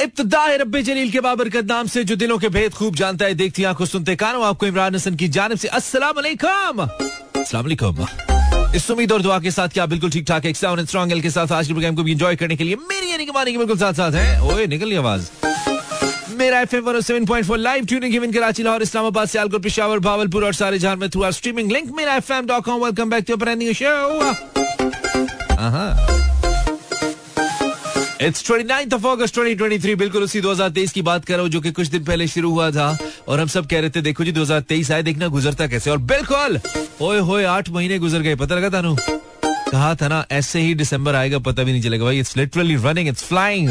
इब्तदा रब्बे जलील के बाबरकत नाम से, जो दिलों के भेद खूब जानता है, देखती आँखों सुनते कानों, आपको इमरान हसन की जानब से अस्सलाम वालेकुम इस उम्मीद और दुआ के साथ क्या बिल्कुल ठीक ठाक एक स्ट्रॉन्ग एल के साथ आज के प्रोग्राम को भी एंजॉय करने के लिए मेरी यानी कि मानी के बिल्कुल साथ साथ है। ओए, निकल आवाज़। मेरा F M live tuning given Karachi Lahore, Islamabad, Sialkot, Peshawar Bahawalpur और सारे जहाँ में थ्रू आर स्ट्रीमिंग लिंक मेरा F welcome back to new show it's 29th of August 2023 बिल्कुल उसी 2023 की बात कर रहा हूँ जो कि कुछ दिन पहले शुरू हुआ था। और हम सब कह रहे थे, देखो जी 2023 आए, देखना गुजरता कैसे और बिल्कुल, ओए होए, आठ महीने गुजर गए। पता लगा तानू? कहा था ना, ऐसे ही दिसंबर आएगा, पता भी नहीं चलेगा। भाई it's literally running it's flying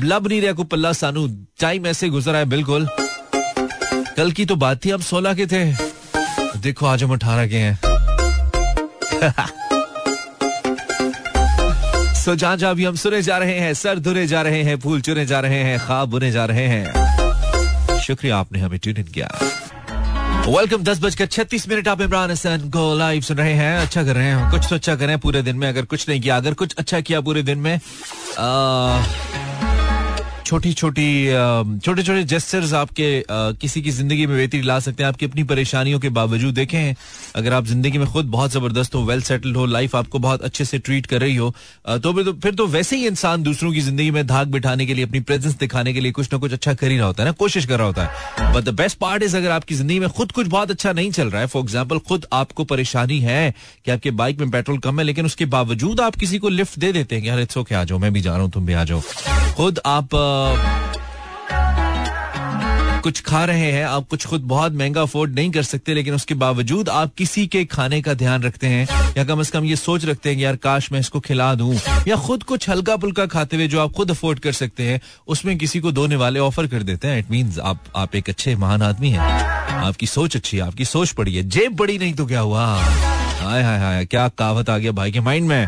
लब नहीं रहा को पल्ला सानू। टाइम ऐसे गुजर है बिल्कुल। कल की तो बात थी, हम सोलह के थे। देखो, आज हम अठारह के हैं। सो जहाँ जहाँ भी हम सुने जा रहे हैं सर धुरे जा रहे हैं फूल चुने जा रहे हैं खाब बुने जा रहे हैं। शुक्रिया आपने हमें ट्यून इन किया। वेलकम दस बजकर छत्तीस मिनट आप इमरान हसन को लाइव सुन रहे हैं। अच्छा कर रहे हैं कुछ तो अच्छा करें पूरे दिन में अगर कुछ नहीं किया अगर कुछ अच्छा किया पूरे दिन में आ, छोटी छोटी छोटे छोटे जेस्टर्स आपके किसी की ज़िंदगी में बेहतरी ला सकते हैं। आपकी अपनी परेशानियों के बावजूद देखें, अगर आप ज़िंदगी में खुद बहुत ज़बरदस्त हो वेल सेटल्ड हो लाइफ आपको बहुत अच्छे से ट्रीट कर रही हो तो फिर तो फिर तो वैसे ही इंसान दूसरों की ज़िंदगी में धाक बिठाने के लिए, अपनी प्रेजेंस दिखाने के लिए कुछ ना कुछ अच्छा कर ही रहा होता है ना, कोशिश कर रहा होता है। But the best part is अगर आपकी ज़िंदगी में खुद कुछ बहुत अच्छा नहीं चल रहा है फॉर एग्ज़ाम्पल खुद आपको परेशानी है कि आपके बाइक में पेट्रोल कम है, लेकिन उसके बावजूद आप किसी को लिफ्ट दे देते हैं यार इट्स ओके आ जाओ, मैं भी जा रहा हूँ, तुम भी आ जाओ। खुद आप कुछ खा रहे हैं, आप कुछ खुद बहुत महँगा अफोर्ड नहीं कर सकते, लेकिन उसके बावजूद आप किसी के खाने का ध्यान रखते हैं, या कम से कम ये सोच रखते हैं कि यार काश मैं इसको खिला दूँ, या खुद कुछ हल्का पुल्का खाते हुए जो आप खुद अफोर्ड कर सकते हैं, उसमें किसी को दोने वाले ऑफ़र कर देते हैं। इट मीन आप आप एक अच्छे, महान आदमी हैं। आपकी सोच अच्छी है, आपकी सोच बड़ी है। जेब बड़ी नहीं तो क्या हुआ? हाय हाय हाय, क्या कहावत आ गया भाई के माइंड में?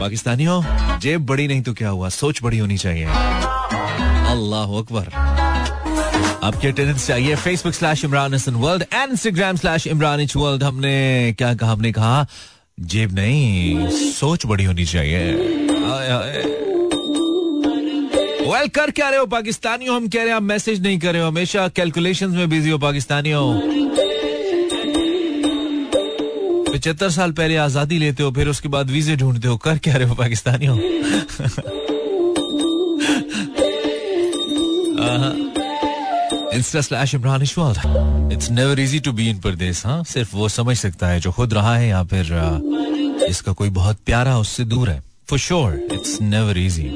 पाकिस्तानियों जेब बड़ी नहीं तो क्या हुआ? सोच बड़ी होनी चाहिए। अल्लाह अकबर आपकी अटेंडेंस चाहिए Facebook slash Imran Hasan world and Instagram slash Imran H world हमने क्या कहा? हमने कहा, जेब नहीं, सोच बड़ी होनी चाहिए। वेल कर क्या रहे हो पाकिस्तानियों? हम कह रहे हैं, आप मैसेज नहीं कर रहे हो। हमेशा कैलकुलेशंस में बिज़ी हो पाकिस्तानियों। पचहत्तर साल पहले आज़ादी लेते हो, फिर उसके बाद वीजे ढूंढते हो। कर क्या रहे हो पाकिस्तानियों? Insta slash Imran it's never easy to be in परदेश हाँ सिर्फ़ वो समझ सकता है जो खुद रहा है या फिर इसका कोई बहुत प्यारा उससे दूर है for sure it's never easy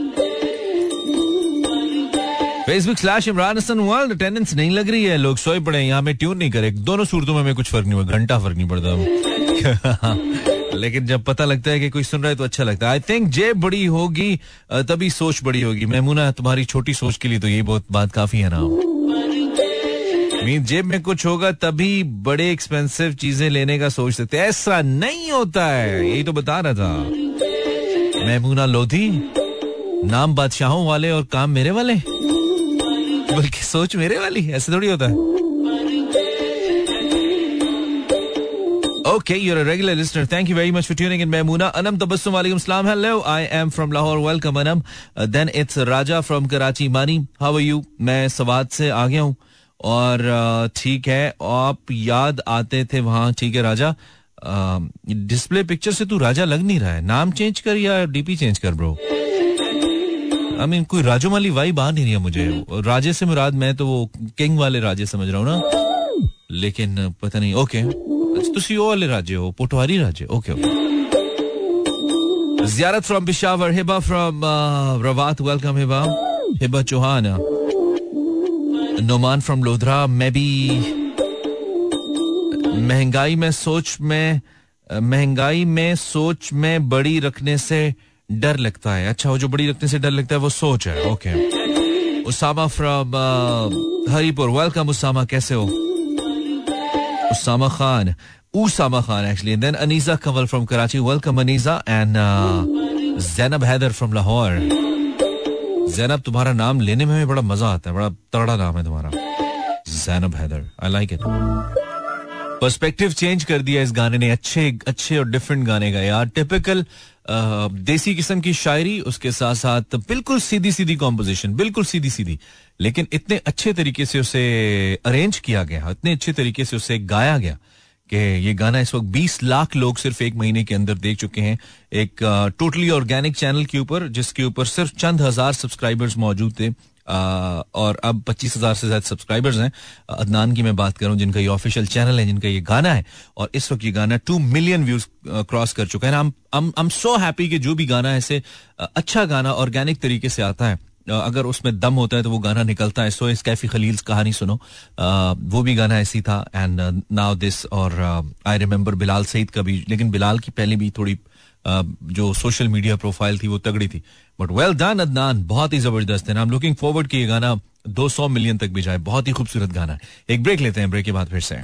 Facebook slash Imran Hasan world attendance नहीं लग रही है। लोग सोए पड़े यहाँ में ट्यून नहीं करे दोनों सूरतों में कुछ फ़र्क नहीं हुआ, घंटा फ़र्क नहीं पड़ता। लेकिन जब पता लगता है कि कोई सुन रहा है तो अच्छा लगता है। आई थिंक जेब बड़ी होगी तभी सोच बड़ी होगी। महमूना तुम्हारी छोटी सोच के लिए तो ये बहुत बात काफ़ी है ना। मीन जेब में कुछ होगा, तभी बड़े एक्सपेंसिव चीज़ें लेने का सोच सकते ऐसा नहीं होता है। यही तो बता रहा था। महमूना लोधी, नाम बादशाहों वाले और काम मेरे वाले? बल्कि सोच मेरे वाली, ऐसे थोड़ी होता है। Okay, you're a regular listener. Thank you very much for tuning in, Maimuna. Anam Tabassum Alaikum Salam. Hello, I am from Lahore. Welcome, Anam. Uh, then it's Raja from Karachi. Mani, how are you? मैं सवाद से आ गया हूँ और ठीक है आप याद आते थे वहाँ ठीक है राजा डिस्प्ले पिक्चर से तू राजा लग नहीं रहा है नाम चेंज कर या डीपी चेंज कर ब्रो आई मीन कोई राजो वाली वाइब आ नहीं रही है मुझे राजे से मुराद मैं तो वो किंग वाले राजे समझ रहा हूँ ना लेकिन पता नहीं ओके तुसी वो वाले राजे हो, पोटवारी राजे okay okay Ziarat from Peshawar, Hiba from Rawat welcome Hiba. Hiba Chauhan. Noman from Lodhra, मैं भी, महँगाई में सोच में, महँगाई में सोच में बड़ी रखने से डर लगता है। अच्छा वो जो बड़ी रखने से डर लगता है, वो सोच है okay Usama from Haripur welcome Usama, कैसे हो? Usama Khan Usama Khan actually then Anisa Kanwal from Karachi welcome Anisa and Zainab Haider from Lahore Zainab तुम्हारा नाम लेने में भी बड़ा मज़ा आता है। बड़ा तगड़ा नाम है तुम्हारा। Zainab Haider I like it perspective change कर दिया इस गाने ने। अच्छे अच्छे और डिफरेंट गाने का यार टिपिकल देसी किस्म की शायरी, उसके साथ साथ बिल्कुल सीधी सीधी कॉम्पोजिशन बिल्कुल सीधी सीधी लेकिन इतने अच्छे तरीके से उसे अरेंज किया गया, इतने अच्छे तरीके से उसे गाया गया कि ये गाना इस वक्त 20 लाख लोग सिर्फ़ एक महीने के अंदर देख चुके हैं, एक टोटली ऑर्गेनिक चैनल के ऊपर, जिसके ऊपर सिर्फ़ चंद हज़ार सब्सक्राइबर्स मौजूद थे। और अब पच्चीस हज़ार से ज़्यादा सब्सक्राइबर्स हैं। अदनान की मैं बात करूँ जिनका ये ऑफिशियल चैनल है, जिनका ये गाना है, और इस वक्त ये गाना टू मिलियन व्यूज़ क्रॉस कर चुका है। आई एम सो हैप्पी कि जो भी गाना ऐसे अच्छा गाना ऑर्गेनिक तरीके से आता है। अगर उसमें दम होता है तो वो गाना निकलता है। सो इस कैफी खलील कहानी, सुनो। वो भी गाना ऐसी था। एंड नाउ दिस और आई रिमेम्बर बिलाल सईद का भी। लेकिन बिलाल की पहले भी थोड़ी जो सोशल मीडिया प्रोफ़ाइल थी, वो तगड़ी थी। बट वेल डन अदनान बहुत ही ज़बरदस्त है आई एम लुकिंग फॉरवर्ड कि ये गाना 200 मिलियन तक भी जाए। बहुत ही खूबसूरत गाना एक ब्रेक लेते हैं ब्रेक के बाद फिर से।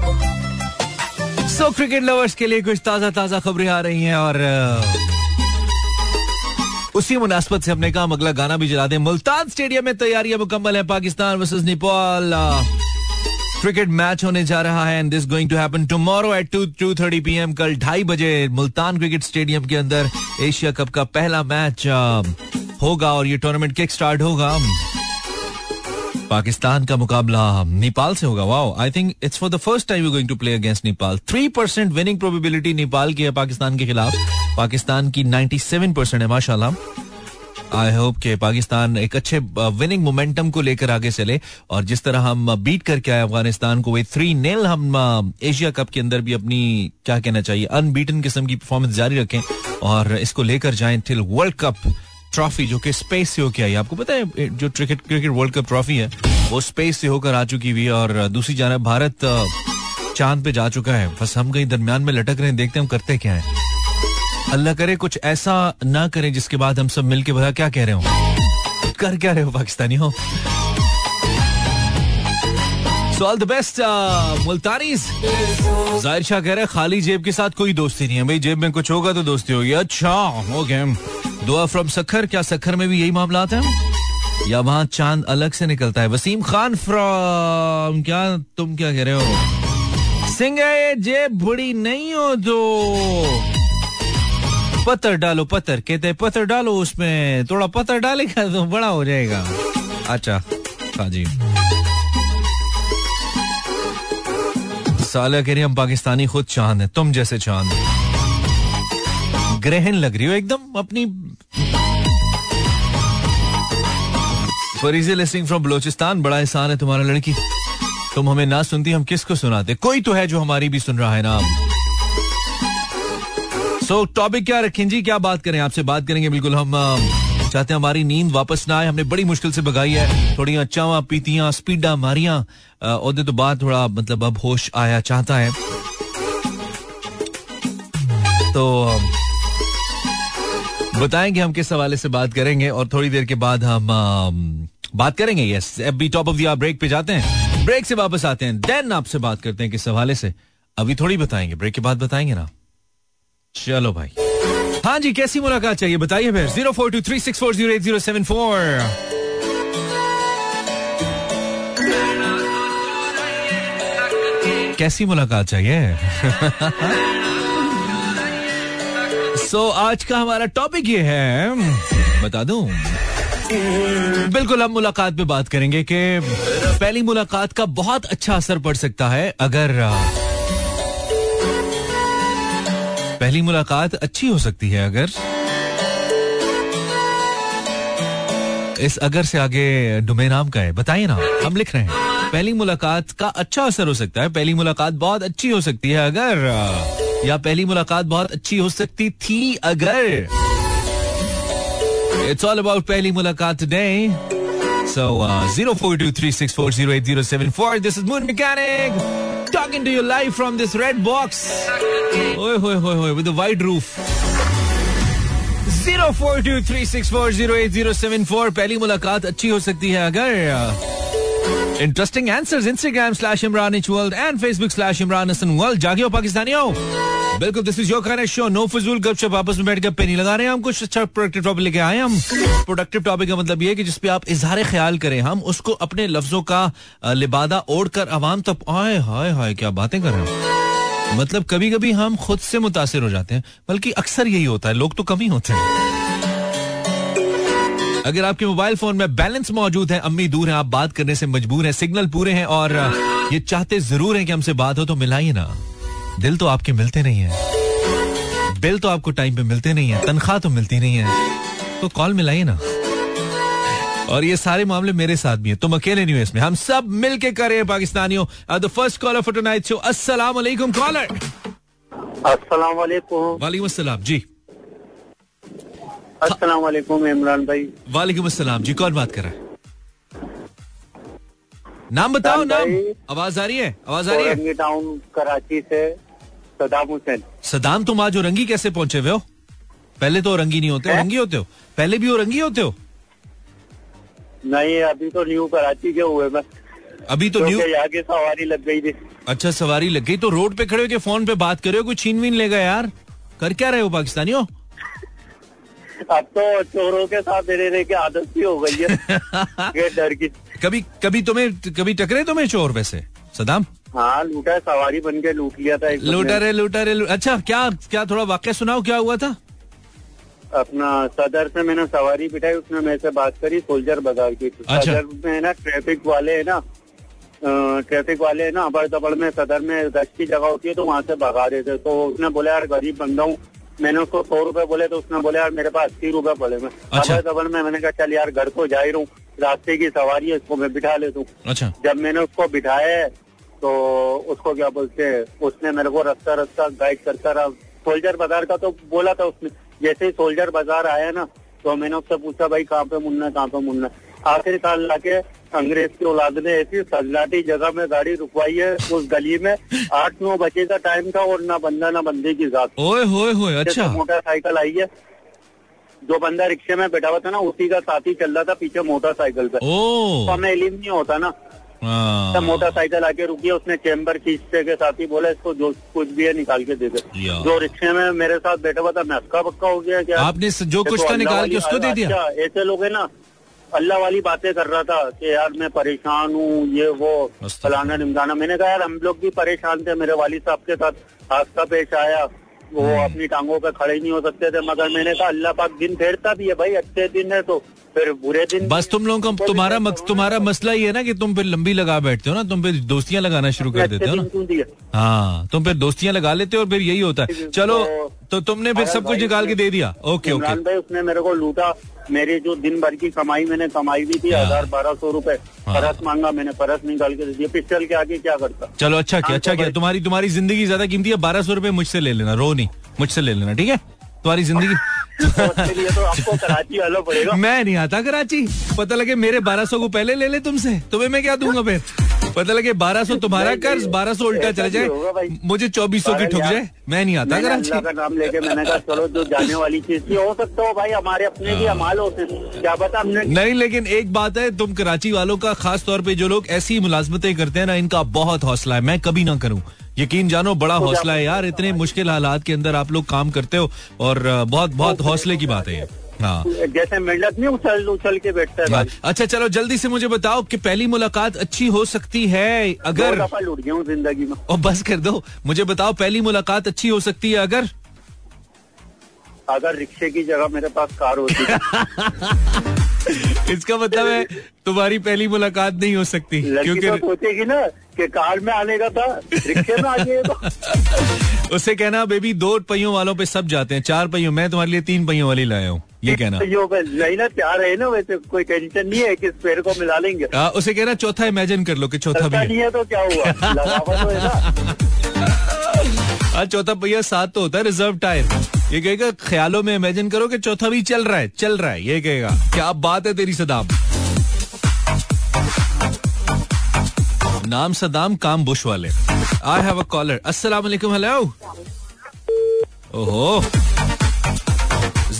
सो क्रिकेट लवर्स के लिए कुछ ताज़ा ताज़ा खबरें आ रही हैं और उसी मुनासबत से हमने कहा अगला गाना भी चला दें। मुल्तान स्टेडियम में तैयारियाँ मुकम्मल है। Pakistan versus Nepal. Cricket match होने जा रहा है and this going to happen tomorrow at two two thirty P कल ढाई बजे मुल्तान क्रिकेट स्टेडियम के अंदर एशिया कप का पहला मैच होगा और ये टूर्नामेंट किक स्टार्ट होगा। पाकिस्तान का मुकाबला नेपाल से होगा। Wow I think it's for the first time you going to play against Nepal. Three percent winning probability Nepal की है पाकिस्तान के खिलाफ। पाकिस्तान की नाइन्टी सेवन परसेंट है, माशाल्लाह। आई होप के पाकिस्तान एक अच्छे विनिंग मोमेंटम को लेकर आगे चले और जिस तरह हम बीट करके आए अफ़गानिस्तान को वे थ्री नेल हम एशिया कप के अंदर भी अपनी, क्या कहना चाहिए अनबीटन किस्म की परफॉर्मेंस जारी रखें और इसको लेकर जाएँ टिल वर्ल्ड कप ट्रॉफी जो कि स्पेस से होकर आई आपको पता है जो cricket cricket world cup trophy है, वो स्पेस से होकर आ चुकी हुई है और दूसरी जानब भारत चाँद पे जा चुका है। बस हम कहीं दरमियान में लटक रहे हैं, देखते हैं हम करते क्या है। अल्लाह करे, कुछ ऐसा ना करें जिसके बाद हम सब मिलके बता क्या कह रहे हो। कर क्या रहे हो, पाकिस्तानी हो? So all the best Multani Zahir Shah कह रहे खाली जेब के साथ कोई दोस्ती नहीं है। भाई, जेब में कुछ होगा तो दोस्ती होगी। अच्छा ओके दुआ फ्रॉम सखर। क्या सखर में भी यही मामला है? या वहाँ चाँद अलग से निकलता है? वसीम खान फ्रॉम क्या तुम क्या कह रहे हो? सिंह जेब बुरी नहीं हो तो। पत्थर डालो, पत्थर। कहते पत्थर डालो उसमें। थोड़ा पत्थर डालेगा तो बड़ा हो जाएगा। अच्छा हाँ जी। साला कह रही हम पाकिस्तानी खुद चाँद है, तुम जैसे चाँद ग्रहण लग रही हो एकदम अपनी। फरीजे लिस्टिंग फ्रॉम बलोचिस्तान, बड़ा एहसान है तुम्हारा लड़की। तुम हमें ना सुनती, हम किसको सुनाते? कोई तो है जो हमारी भी सुन रहा है ना। सो टॉपिक क्या रखें जी? क्या बात करें? आपसे बात करेंगे, बिल्कुल हम चाहते हैं हमारी नींद वापस ना आए। हमने बड़ी मुश्किल से भगाई है। थोड़ी चावा, पीतियाँ, स्पीडा मारियाँ। और तो बाद थोड़ा मतलब अब होश आया, चाहता है। तो बताएँगे हम किस हवाले से बात करेंगे और थोड़ी देर के बाद हम बात करेंगे। यस अभी टॉप ऑफ़ द ब्रेक पे जाते हैं। ब्रेक से वापस आते हैं। देन आपसे बात करते हैं किस हवाले से। अभी थोड़ी बताएँगे। ब्रेक के बाद बताएँगे ना। चलो भाई। हाँ जी कैसी मुलाकात चाहिए? बताइए फिर। Zero four two three six four zero eight zero seven four. कैसी मुलाकात चाहिए? सो so, आज का हमारा टॉपिक ये है बता दूँ। बिल्कुल हम मुलाकात पे बात करेंगे कि पहली मुलाकात का बहुत अच्छा असर पड़ सकता है अगर पहली मुलाकात अच्छी हो सकती है अगर। इस अगर से आगे डुमे नाम का है। बताइए ना, हम लिख रहे हैं। पहली मुलाकात का अच्छा असर हो सकता है। पहली मुलाकात बहुत अच्छी हो सकती है अगर, या पहली मुलाकात बहुत अच्छी हो सकती थी अगर। इट्स ऑल अबाउट पहली मुलाकात today So uh, 0423640807 This is Moon Mechanic talking to you live from this red box. Oi, oi, oi, oi, with a wide roof. 0423640807 पहली मुलाकात अच्छी हो सकती है अगर interesting answers Instagram slash Imran world and Facebook slash Imran Hasan world जागे हो पाकिस्तानियों बिल्कुल this is your kind show no फजूल गपशप आपस में बैठकर पेनी लगा रहे हैं, हम कुछ अच्छा प्रोडक्टिव टॉपिक लेके आए हम प्रोडक्टिव टॉपिक का मतलब ये कि जिसपे आप इजहार ख्याल करें, हम उसको अपने लफ्जों का लिबादा ओढ़ कर आवाम तक, आए, हाय हाय, क्या बातें कर रहे हैं मतलब कभी कभी हम खुद से मुतासर हो जाते हैं, बल्कि अक्सर यही होता है, लोग तो कम ही होते हैं। अगर आपके मोबाइल फ़ोन में बैलेंस मौजूद है, अम्मी दूर है, आप बात करने से मजबूर है, सिग्नल पूरे हैं, और ये चाहते ज़रूर हैं कि हमसे बात हो तो मिलाइए ना। दिल तो आपके मिलते नहीं है। बिल तो आपको टाइम पे मिलते नहीं है तनख्वाह तो मिलती नहीं है। तो कॉल मिलाइए ना। और ये सारे मामले मेरे साथ भी हैं तुम अकेले नहीं हो इसमें। हम सब मिल के कर रहे हैं पाकिस्तानियों। The first caller for tonight show अस्सलाम वालेकुम कॉलर अस्सलाम वालेकुम वालेकुम अस्सलाम जी। अस्सलाम वालेकुम इमरान भाई वालेकुम अस्सलाम जी कौन बात कर रहा है? नाम बताओ नाम। आवाज़ आ रही है आवाज़ आ रही है। टाउन कराची से। सदाम हुसैन। सदाम तुम आज औरंगी कैसे पहुँचे हुए हो? पहले तो औरंगी नहीं होते औरंगी होते हो? पहले भी औरंगी होते हो? नहीं अभी तो न्यू कराची के हुए मैं अभी तो न्यू यहाँ की सवारी लग गई थी। अच्छा सवारी लग गई तो रोड पे खड़े होके फ़ोन पे बात कर रहे हो कोई छीन वीन लेगा यार। कर क्या रहे हो पाकिस्तानियों? अब तो चोरों के साथ रह रह के आदत भी हो गई है। डर की कभी कभी तुम्हें कभी टकरे तुम्हें चोर वैसे? सदाम? हाँ लूटा है, सवारी बन के लूट लिया था एक लूटा रे लूटा रे अच्छा क्या क्या थोड़ा वाक्य सुनाओ क्या हुआ था? अपना सदर से मैंने सवारी बिठाई उसने मेरे से बात करी सोल्जर बाज़ार की। अच्छा। सदर में है ना ट्रैफ़िक वाले है ना ट्रैफ़िक वाले है ना अबड़ दबड़ में सदर में गश्त की जगह होती है तो वहाँ से भगा देते तो उसने बोला यार गरीब बंदा हूँ। मैंने उसको सौ रुपए बोले तो उसने बोले यार मेरे पास अस्सी रुपए पड़े मैं अच्छा। अबड़ दबड़ में मैंने कहा चल यार घर को जा ही रहूँ। रास्ते की सवारी है इसको मैं बिठा लेता हूँ। अच्छा। जब मैंने उसको बिठाया है, तो उसको क्या बोलते हैं उसने मेरे को रस्ता रस्ता गाइड करता रहा। सोल्जर बाज़ार का तो बोला था उसने। जैसे ही सोल्जर बाज़ार आया ना तो मैंने उससे पूछा भाई कहाँ पे मुन्ना है, कहाँ पे मुन्ना? है। आखिरकार लाके अंग्रेज़ की औलाद ने ऐसी सन्नाटी जगह में गाड़ी रुकवाई है उस गली में। आठ नौ बजे का टाइम था और ना बंदा ना बंदे की जात। ओए होए होए अच्छा। मोटरसाइकिल आई है जो बंदा रिक्शे में बैठा हुआ था ना उसी का साथी चल रहा था पीछे मोटरसाइकिल पे। ओ। तो हमें इलिम नहीं होता ना। तब मोटरसाइकिल आके रुकी है उसने चेम्बर खींचते के साथ ही बोला इसको जो कुछ भी है निकाल के दे दे। जो रिक्शे में मेरे साथ बैठा हुआ था मैं हक्का पक्का हो गया क्या? आपने जो कुछ तो था निकाल के उसको दे दिया? अच्छा, ऐसे लोग है ना अल्लाह वाली बातें कर रहा था कि यार मैं परेशान हूँ ये वो फलाना निमकाना मैंने कहा यार हम लोग भी परेशान थे मेरे वालिद साहब के साथ हादसा पेश आया वो हम्म। अपनी टांगों पे खड़े नहीं हो सकते थे मगर मैंने कहा अल्लाह पाक दिन फेरता भी है भाई अच्छे दिन है तो फिर बुरे दिन बस तुम लोगों का को तुम्हारा मक, तुम्हारा मसला ये है ना कि तुम फिर लंबी लगा बैठते हो ना तुम फिर दोस्तियाँ लगाना शुरू कर देते हो ना। हाँ तुम फिर दोस्तियाँ लगा लेते हो और फिर यही होता है। चलो तो तुमने फिर सब कुछ निकाल के दे दिया। Okay okay. भाई उसने मेरे को लूटा। मेरी जो दिन भर की कमाई मैंने कमाई भी थी हाँ। हज़ार बारह सौ रूपए। हाँ। परस मांगा मैंने परस निकाल के दिया। पिस्टल के आगे क्या करता? चलो अच्छा किया हाँ, अच्छा क्या। किया तुम्हारी तुम्हारी ज़िंदगी ज़्यादा कीमती है बारह सौ रुपए मुझसे ले लेना रो नहीं मुझसे ले लेना ठीक है? तुम्हारी ज़िंदगी। तो आपको कराची आना पड़ेगा मैं नहीं आता कराची। पता लगे मेरे बारह सौ को पहले ले ले तुमसे। तुम्हें मैं क्या दूँगा फिर? पता लगे बारह सौ तुम्हारा कर्ज बारह सौ उल्टा चले जाए। मुझे चौबीस सौ की ठुक जाए। मैं नहीं आता कराची। का नाम लेके मैंने कहा चलो जो जाने वाली चीज़ थी हो सकता हो भाई हमारे अपने भी अमाल होते क्या पता हमने नहीं लेकिन एक बात है तुम कराची वालों का खास तौर पे जो लोग ऐसी मुलाजमतें करते हैं ना इनका बहुत हौसला है। मैं कभी ना करूँ। यकीन जानो बड़ा हौसला है यार इतने मुश्किल हालात के अंदर आप लोग काम करते हो और बहुत बहुत हौसले की बात है ये। हाँ। जैसे मेंढक नहीं उछल उछल के बैठता है भाई अच्छा चलो जल्दी से मुझे बताओ कि पहली मुलाकात अच्छी हो सकती है अगर लुट गया हूँ ज़िंदगी में। और बस कर दो। मुझे बताओ पहली मुलाकात अच्छी हो सकती है अगर? अगर रिक्शे की जगह मेरे पास कार होती। इसका मतलब है तुम्हारी पहली मुलाकात नहीं हो सकती तो क्योंकि सोचेगी ना कि कार में आने का था रिक्शे में आ जाएगा उससे कहना बेबी दो पहियों वालों पे सब जाते हैं चार पहियों मैं तुम्हारे लिए तीन पहियों वाली लाया हूँ ये कहना। नहीं ना प्यार है ना वैसे कोई टेंशन नहीं है किस पेड़ को मिला लेंगे। आ, उसे कहना चौथा इमेजिन कर लो कि चौथा भी है। है तो क्या हुआ? हाँ चौथा पहिया साथ तो होता है रिज़र्व टायर ये कहेगा, ख्यालों में इमेजिन करो कि चौथा भी चल रहा है, चल रहा है। ये कहेगा, क्या बात है तेरी सदाम? नाम सदाम काम बुश वाले। आई हैव अ कॉलर अस्सलाम हेलो ओहो।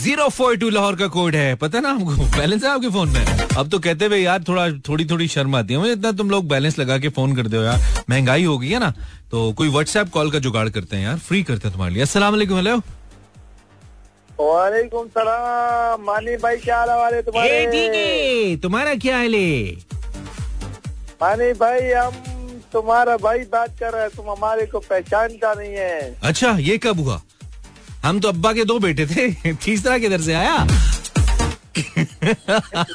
ज़ीरो फोर टू लाहौर का कोड है। पता ना हमको बैलेंस है आपके फ़ोन में? अब तो कहते हुए यार थोड़ा थोड़ी थोड़ी शर्म आती है। मुझे इतना तुम लोग बैलेंस लगा के फ़ोन करते हो यार। महँगाई हो गई है ना? तो कोई व्हाट्सएप कॉल का जुगाड़ करते हैं यार। फ्री करते हैं तुम्हारे लिए। अस्सलाम वालेकुम हेलो वालेकुम सलाम। मानी भाई क्या हाल ए, ठीक है। तुम्हारा क्या हाल है? मानी भाई हम तुम्हारा भाई बात कर रहे हैं। तुम हमारे को पहचानता नहीं है। अच्छा ये कब हुआ? हम तो अब्बा के दो बेटे थे तीसरा किधर से आया?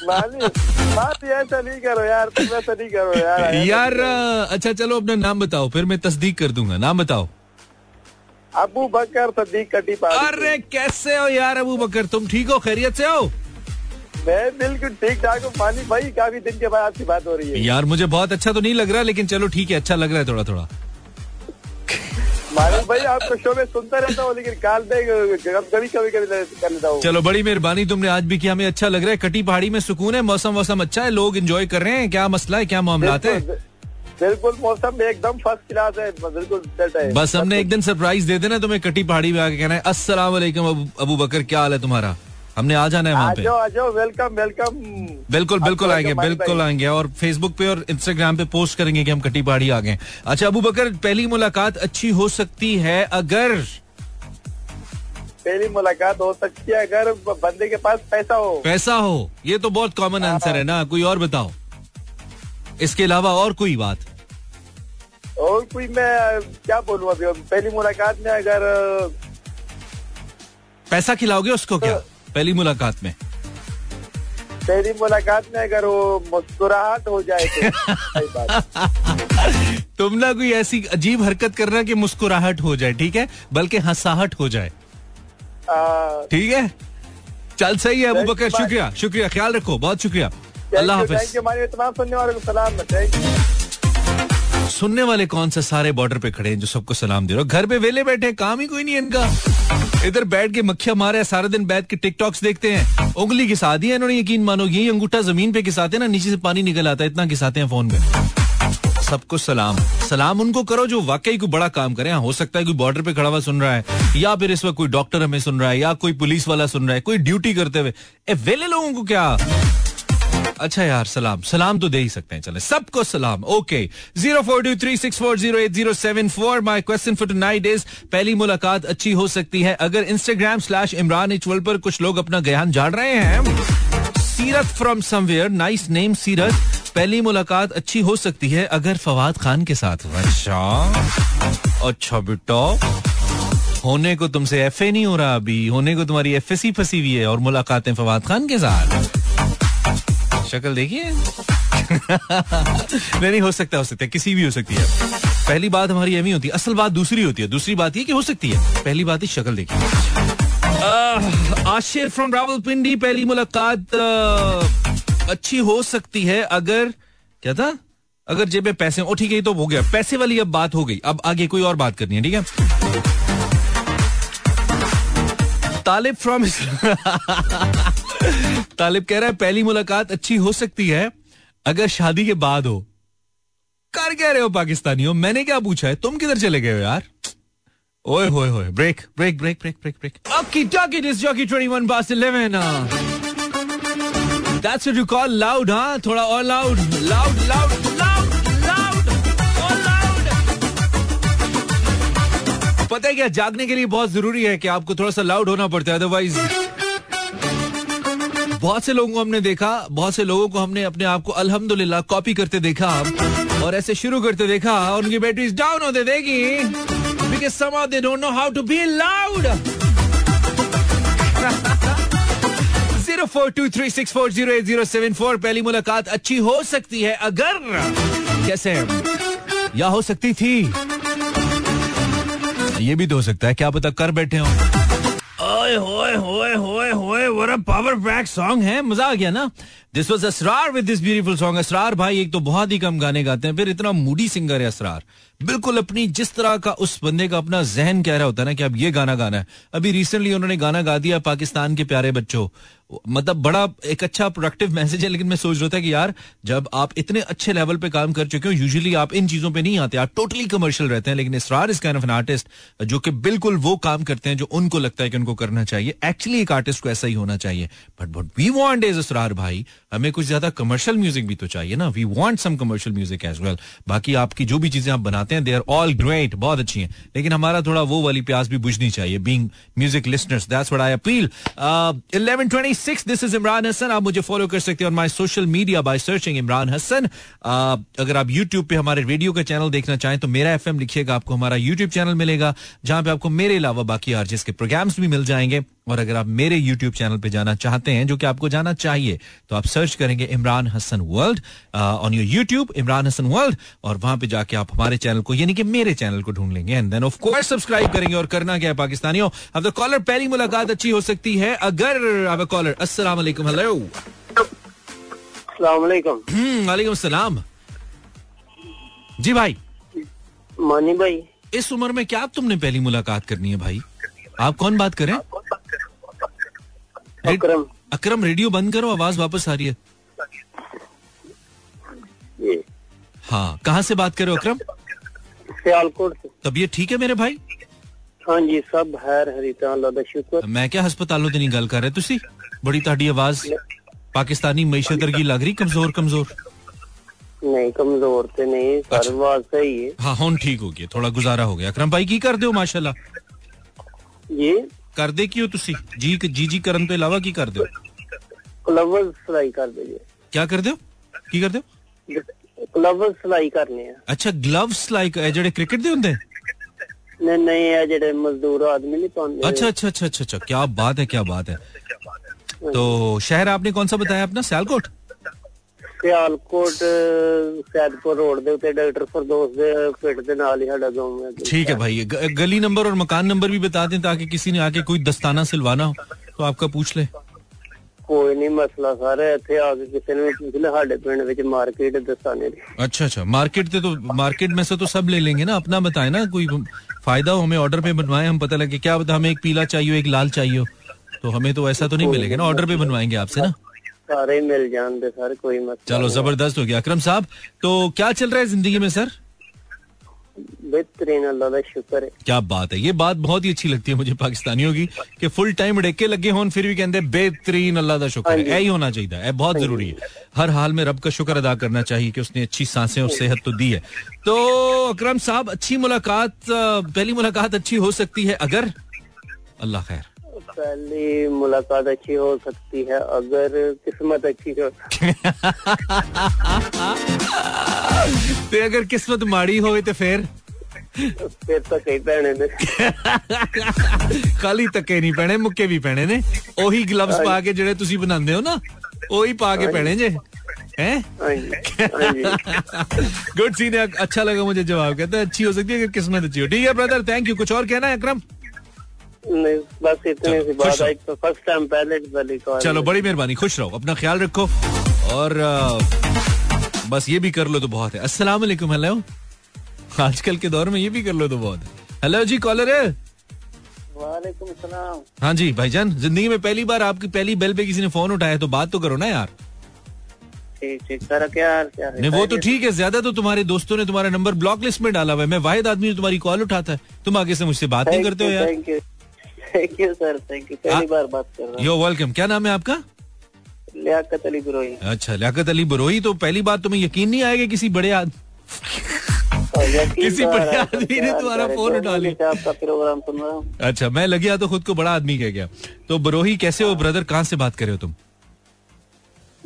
बात ऐसा नहीं करो यार तुम ऐसा नहीं करो यार यार अच्छा चलो अपना नाम बताओ फिर मैं तस्दीक कर दूँगा नाम बताओ। अबू बकर सदीक कटी अरे कैसे हो यार अबू बकर तुम ठीक हो खैरियत से हो? मैं बिल्कुल ठीक ठाक हूँ पानी भाई काफ़ी दिन के बाद आपकी बात हो रही है। यार मुझे बहुत अच्छा तो नहीं लग रहा लेकिन चलो ठीक है अच्छा लग रहा है थोड़ा थोड़ा मानिक भाई आपको शो में सुनता रहता हूँ लेकिन काल कभी कभी कभी कर लेता चलो बड़ी मेहरबानी तुमने आज भी किया हमें अच्छा लग रहा है। कटी पहाड़ी में सुकून है मौसम वौसम अच्छा है लोग इंजॉय कर रहे हैं क्या मसला है क्या मामला है? बिल्कुल मौसम एकदम फ़र्स्ट क्लास है बिल्कुल सेट है। बस हमने एक दिन सरप्राइज़ दे देना तुम्हें कटी पहाड़ी में आके कहना है अस्सलाम वालेकुम अबू बकर क्या हाल है तुम्हारा? हमने आ जाना है वहाँ पे। आ जाओ वेलकम वेलकम बिल्कुल बिल्कुल आएँगे बिल्कुल आएँगे। और फेसबुक पे और इंस्टाग्राम पे पोस्ट करेंगे कि हम कटी पहाड़ी आ गए अच्छा अबू बकर पहली मुलाकात अच्छी हो सकती है अगर पहली मुलाकात हो सकती है अगर बंदे के पास पैसा हो। पैसा हो। ये तो बहुत कॉमन आंसर है ना। कोई और बताओ। इसके अलावा और कोई बात? और कोई मैं क्या बोलूँ अभी? पहली मुलाकात में अगर पैसा खिलाओगे उसको क्या? पहली मुलाकात में? पहली मुलाकात में अगर वो मुस्कुराहट हो जाए तो तुम ना कोई ऐसी अजीब हरकत करना कि मुस्कुराहट हो जाए ठीक है? बल्कि हंसाहट हो जाए। ठीक है? चल सही है अबू बकर शुक्रिया शुक्रिया ख्याल रखो बहुत शुक्रिया। अल्लाह हाफिज। तमाम सुनने वाले को सलाम सुनने वाले कौन से सारे बॉर्डर पे खड़े हैं जो सबको सलाम दे रहे हो? घर पे वेले बैठे काम ही कोई नहीं इनका। इधर बैठ के मक्खिया मारे सारा दिन बैठ के टिकटॉक्स देखते हैं। उंगली घिसा दी है इन्होंने यकीन मानो ये अंगूठा ज़मीन पे घिसाते ना नीचे से पानी निकल आता है इतना घिसाते हैं फ़ोन पे। सबको सलाम। सलाम उनको करो जो वाकई कोई बड़ा काम करे। हाँ, हो सकता है कोई बॉर्डर पे खड़ा हुआ सुन रहा है या फिर इस वक्त कोई डॉक्टर हमें सुन रहा है या कोई पुलिस वाला सुन रहा है कोई ड्यूटी करते हुए। वेले लोगों को क्या? अच्छा यार, सलाम। सलाम तो दे ही सकते हैं, चले। सबको सलाम। Okay zero four two three six four zero eight zero seven four my question for night is पहली मुलाकात अच्छी हो सकती है अगर इंस्टाग्राम स्लैश इमरान इचवल पर कुछ लोग अपना ज्ञान झाड़ रहे हैं? सीरत फ्रॉम समवेयर नाइस नेम सीरत। पहली मुलाकात अच्छी हो सकती है अगर फवाद खान के साथ। अच्छा। अच्छा बेटा। होने को तुमसे एफ़ ए नहीं हो रहा अभी। होने को तुम्हारी एफ़ एस फंसी हुई है और मुलाकातें फवाद खान के साथ। शक्ल देखिए नहीं हो सकता हो सकता है। किसी भी हो सकती है। पहली बात हमारी एम होती है, असल बात दूसरी होती है। दूसरी बात ये कि हो सकती है। पहली बात ही शक्ल देखिए आशिर फ्रॉम रावलपिंडी, पहली मुलाकात अच्छी हो सकती है। अगर, क्या था? अगर जेब में पैसे ओ ठीक है तो हो गया। पैसे वाली अब बात हो गई। अब आगे कोई और बात करनी है, ठीक है? तालिब फ्रॉम तालिब कह रहा है, पहली मुलाकात अच्छी हो सकती है अगर शादी के बाद हो। कर कह रहे हो पाकिस्तानियों? मैंने क्या पूछा है? तुम किधर चले गए हो यार? ओए, होए होए break break break break break break okay talkie this jockey 21 past 11 that's what you call loud हाँ, थोड़ा और लाउड लाउड लाउड पता है क्या, जागने के लिए बहुत ज़रूरी है कि आपको थोड़ा सा लाउड होना पड़ता है अदरवाइज़ बहुत से लोगों को हमने देखा, बहुत से लोगों को हमने अपने आप को अल्हम्दुलिल्लाह कॉपी करते देखा और ऐसे शुरू करते देखा और उनकी बैटरीज डाउन होते देखी। Because somehow they don't know how to be loud. Zero four two three six four zero eight zero seven four पहली मुलाकात अच्छी हो सकती है अगर, कैसे? या हो सकती थी? ये भी तो हो सकता है, क्या पता कर बैठे हो। ओए होए होए होए होए अ पावर पैक सॉन्ग है, मज़ा आ गया ना? This was Asrar with this beautiful song Asrar भाई एक तो बहुत ही कम गाने गाते हैं, फिर इतना मूडी सिंगर है असरार बिल्कुल अपनी जिस तरह का उस बंदे का अपना जहन कह रहा होता है ना कि अब ये गाना गाना है। अभी रिसेंटली उन्होंने गाना गा दिया पाकिस्तान के प्यारे बच्चों। मतलब बड़ा एक अच्छा प्रोडक्टिव मैसेज है, लेकिन मैं सोच रहा था कि यार, जब आप इतने अच्छे लेवल पे काम कर चुके हो यूजुअली आप इन चीज़ों पे नहीं आते। आप टोटली कमर्शियल रहते हैं, लेकिन इसरार इस काइंड ऑफ़ एन आर्टिस्ट जो कि बिल्कुल वो काम करते हैं जो उनको लगता है कि उनको करना चाहिए। एक्चुअली एक आर्टिस्ट को ऐसा ही होना चाहिए। But but we want as Asrar भाई, हमें कुछ ज़्यादा कमर्शियल म्यूज़िक भी तो चाहिए ना। We want some commercial music as well बाकी आपकी जो भी चीज़ें आप बनाते हैं दे आर ऑल ग्रेट बहुत अच्छी हैं। लेकिन हमारा थोड़ा वो वाली प्यास भी बुझनी चाहिए being music listeners that's what I appeal 1126 this is Imran Hasan आप मुझे फॉलो कर सकते हैं on my social media by searching Imran Hasan अगर आप यूट्यूब पे हमारे रेडियो का चैनल देखना चाहें तो मेरा एफएम लिखिएगा, आपको हमारा यूट्यूब चैनल मिलेगा, जहाँ पे आपको मेरे अलावा बाकी आरजेस के प्रोग्राम्स भी मिल जाएँगे। और अगर आप मेरे यूट्यूब चैनल पे जाना चाहते हैं जो कि आपको जाना चाहिए तो आप सर्च करेंगे Imran Hasan world on your YouTube Imran Hasan world और वहाँ पे जाके आप हमारे चैनल को यानी कि मेरे चैनल को ढूंढ लेंगे। And then of course subscribe करेंगे और करना क्या है पाकिस्तानियों? अब तो कॉलर पहली मुलाकात अच्छी हो सकती है। अगर आप कॉलर वालेकुम हेलो वालेकुम। वालेकुम सलाम। जी भाई। मानी भाई। इस उम्र में क्या तुमने पहली मुलाकात करनी है भाई? आप कौन बात करें अक्रम। अक्रम रेडियो बंद करो आवाज़ वापस आ रही है। हाँ कहाँ से बात करो अक्रम? सियालकोट तबीयत ठीक है मेरे भाई? हाँ जी सब हैर हरिता अल्लाह शुक्र। मैं क्या अस्पतालों दी गल कर रहे तुसी? बड़ी ताड़ी आवाज़। पाकिस्तानी मैशत की लग रही कमज़ोर कमज़ोर। नहीं कमज़ोर ते तो नहीं सर वास्ते ही है। हाँ हूँ ठीक हो गया थोड़ा गुजारा हो गया। अक्रम भाई की कर दो माशाल्लाह? ये ਕਰਦੇ ਕੀ ਹੋ ਤੁਸੀਂ ਜੀ ਜੀ ਜੀ ਕਰਨ ਤੋਂ ਇਲਾਵਾ ਕੀ ਕਰਦੇ ਹੋ क्लवज सिलाई कर दीजिए ਕੀ ਕਰਦੇ ਹੋ ਕੀ ਕਰਦੇ ਹੋ क्लवज सिलाई करने हैं ਅੱਛਾ ਗਲਵਸ ਲਾਈਕ ਜਿਹੜੇ ਕ੍ਰਿਕਟ ਦੇ ਹੁੰਦੇ नहीं नहीं ये जेडे मजदूर आदमी नहीं पाते अच्छा अच्छा अच्छा अच्छा अच्छा क्या बात है क्या बात है तो शहर आपने कौन सा बताया अपना सियालकोट सियालकोट सैदपुर रोड ਦੇ ਉੱਤੇ ਡਾਕਟਰ ਫਰਦੋਸ ਦੇ ਪਿੰਡ ਦੇ ਨਾਲ ਹੀ ਸਾਡਾ ਗਾਉਂ ਹੈ ठीक है भाई ग- गली नंबर और मकान नंबर भी बता दें ताकि किसी ने आके कोई दस्ताना सिलवाना हो तो आपका पूछ ले ਕੋਈ ਨਹੀਂ ਮਸਲਾ ਸਰ ਇੱਥੇ ਆ ਕੇ ਕਿਸੇ ਨੇ ਵੀ ਪੁੱਛ ਲਿਆ ਸਾਡੇ ਪਿੰਡ ਵਿੱਚ ਮਾਰਕੀਟ ਦਸਾਨੇ ਦੀ अच्छा अच्छा मार्केट से तो मार्केट में से तो सब ले लेंगे ना अपना बताए ना कोई फायदा हो हमें ऑर्डर पे बनवाए हम पता लगे क्या बता हमें एक पीला चाहिए हो, एक लाल चाहिए हो तो हमें तो ऐसा तो नहीं मिलेगा ना ऑर्डर पे बनवाएंगे आपसे ना सारे मिल जानते सर कोई मत चलो ज़बरदस्त हो गया। अक्रम साहब तो क्या चल रहा है ज़िंदगी में सर? बेहतरीन अल्लाह का शुक्र है। क्या बात है। ये बात बहुत ही अच्छी लगती है मुझे पाकिस्तानियों की कि फुल टाइम डेके लगे हों फिर भी कहते हैं बेहतरीन अल्लाह का शुक्र हाँ है यही होना चाहिए था। बहुत हाँ ज़रूरी है। हर हाल में रब का शुक्र अदा करना चाहिए कि उसने अच्छी साँसें और सेहत तो दी है। तो अक्रम साहब अच्छी मुलाकात पहली मुलाकात अच्छी हो सकती है अगर? अल्लाह खैर। पहली मुलाकात अच्छी हो सकती है अगर किस्मत अच्छी हो ਤੇ ਅਗਰ ਕਿਸਮਤ ਮਾੜੀ ਹੋਵੇ ਤੇ ਫਿਰ फिर तो कई भैने ने ਖਾਲੀ ਤੱਕੇ ਨਹੀਂ ਪੈਣੇ ਮੁੱਕੇ ਵੀ ਪੈਣੇ ਨੇ ਉਹੀ ਗਲਵਸ ਪਾ ਕੇ ਜਿਹੜੇ ਤੁਸੀਂ ਬਣਾਉਂਦੇ ਹੋ ਨਾ ਉਹੀ ਪਾ ਕੇ ਪੈਣੇ ਜੇ हैं हाँ जी हाँ जी गुड सीन है अच्छा लगा मुझे जवाब कहता है अच्छी हो सकती है अगर किस्मत अच्छी हो ठीक है ब्रदर थैंक यू कुछ और कहना है अकरम नहीं बस इतनी सी बात रहो। तो फ़र्स्ट टाइम पहले वाली कॉल चलो बड़ी मेहरबानी खुश रहो अपना ख्याल रखो और बस ये भी कर लो तो बहुत है। अस्सलाम वालेकुम हेलो। आजकल के दौर में ये भी कर लो तो बहुत है। हेलो जी कॉलर है? वालेकुम सलाम। हाँ जी भाईजान ज़िंदगी में पहली बार आपकी पहली बेल पे किसी ने फ़ोन उठाया तो बात तो करो ना यार। ठीक ठीक सर क्या क्या नहीं वो तो ठीक है ज़्यादा तो तुम्हारे दोस्तों ने तुम्हारा नंबर ब्लॉक लिस्ट में डाला हुआ है। मैं वाहिद आदमी जो तुम्हारी कॉल उठाता है तुम आगे से मुझसे बात नहीं करते हो यार। Thank you sir thank you पहली हाँ। बार बात कर रहा यो वेलकम क्या नाम है आपका? लियाकत अली अच्छा लियाकत अली बरोही तो पहली बात तुम्हें यकीन नहीं आएगा किसी बड़े आदमी किसी बड़े आदमी ने तुम्हारा फ़ोन उठा लिया। आपका प्रोग्राम सुन रहा हूँ? अच्छा मैं लग गया तो खुद को बड़ा आदमी कह गया। तो बरोही कैसे हो ब्रदर कहाँ से बात कर रहे हो तुम?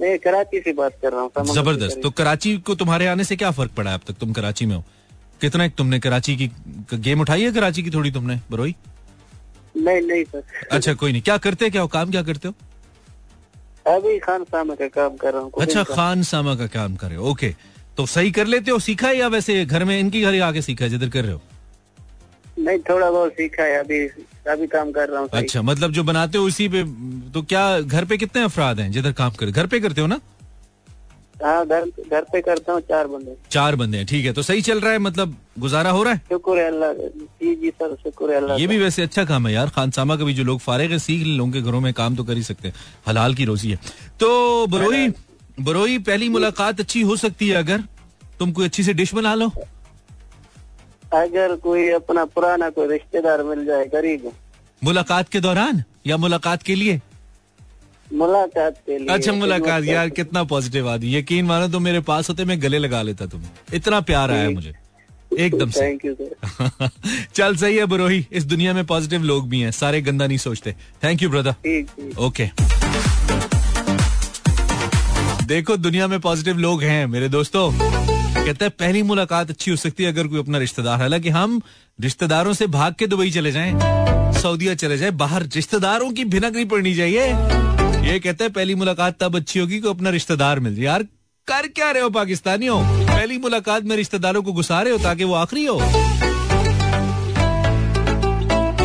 मैं कराची से बात कर रहा हूँ ज़बरदस्त। तो कराची को तुम्हारे आने से क्या फ़र्क पड़ा है अब तक तुम कराची में हो? कितना एक तुमने कराची की गेम उठाई है कराची की थोड़ी तुमने बरोही? नहीं नहीं सर। अच्छा कोई नहीं। क्या करते क्या हो? काम क्या करते हो? अभी खान सामा का काम कर रहा हूँ अच्छा खान सामा का काम कर रहे हो। ओके। तो सही कर लेते हो? सीखा है या वैसे घर में इनकी घर आके सीखा है जिधर कर रहे हो? नहीं थोड़ा बहुत सीखा है अभी अभी काम कर रहा हूँ अच्छा मतलब जो बनाते हो उसी पे तो क्या घर पे कितने अफराद हैं जिधर काम कर घर पे करते हो ना? हाँ घर घर पे करता हूँ चार बंदे। चार बंदे हैं ठीक है। तो सही चल रहा है मतलब गुजारा हो रहा है? शुक्र है अल्लाह जी जी सर शुक्र है अल्लाह ये भी वैसे अच्छा काम है यार। खान सामा का भी जो लोग फारेग है सीख लोगों के घरों में काम तो कर ही सकते हैं। हलाल की रोजी है। तो बरोई बरोई पहली मुलाकात अच्छी हो सकती है अगर? तुम कोई अच्छी सी डिश बना लो? अगर कोई अपना पुराना कोई रिश्तेदार मिल जाए गरीब। मुलाकात के दौरान या मुलाकात के लिए? मुलाकात के लिए अच्छा मुलाकात यार कितना पॉजिटिव आदमी। यकीन मानो तुम मेरे पास होते मैं गले लगा लेता तुम। इतना प्यार आया मुझे। एकदम से। थैंक यू चल सही है बरोही। इस दुनिया में पॉजिटिव लोग भी हैं। सारे गंदा नहीं सोचते। थैंक यू ब्रदर ओके देखो दुनिया में पॉजिटिव लोग हैं मेरे दोस्तों। कहते हैं पहली मुलाकात अच्छी हो सकती है अगर कोई अपना रिश्तेदार हालाँकि हम रिश्तेदारों से भाग के दुबई चले जाएँ सऊदीया चले जाएँ। बाहर रिश्तेदारों की भिनक नहीं पड़नी चाहिए। ये कहते हैं, पहली मुलाकात तब अच्छी होगी कि अपना रिश्तेदार मिल जाए। यार, कर क्या रहे हो पाकिस्तानियों? पहली मुलाकात में रिश्तेदारों को घुसा रहे हो ताकि वो आखिरी हो।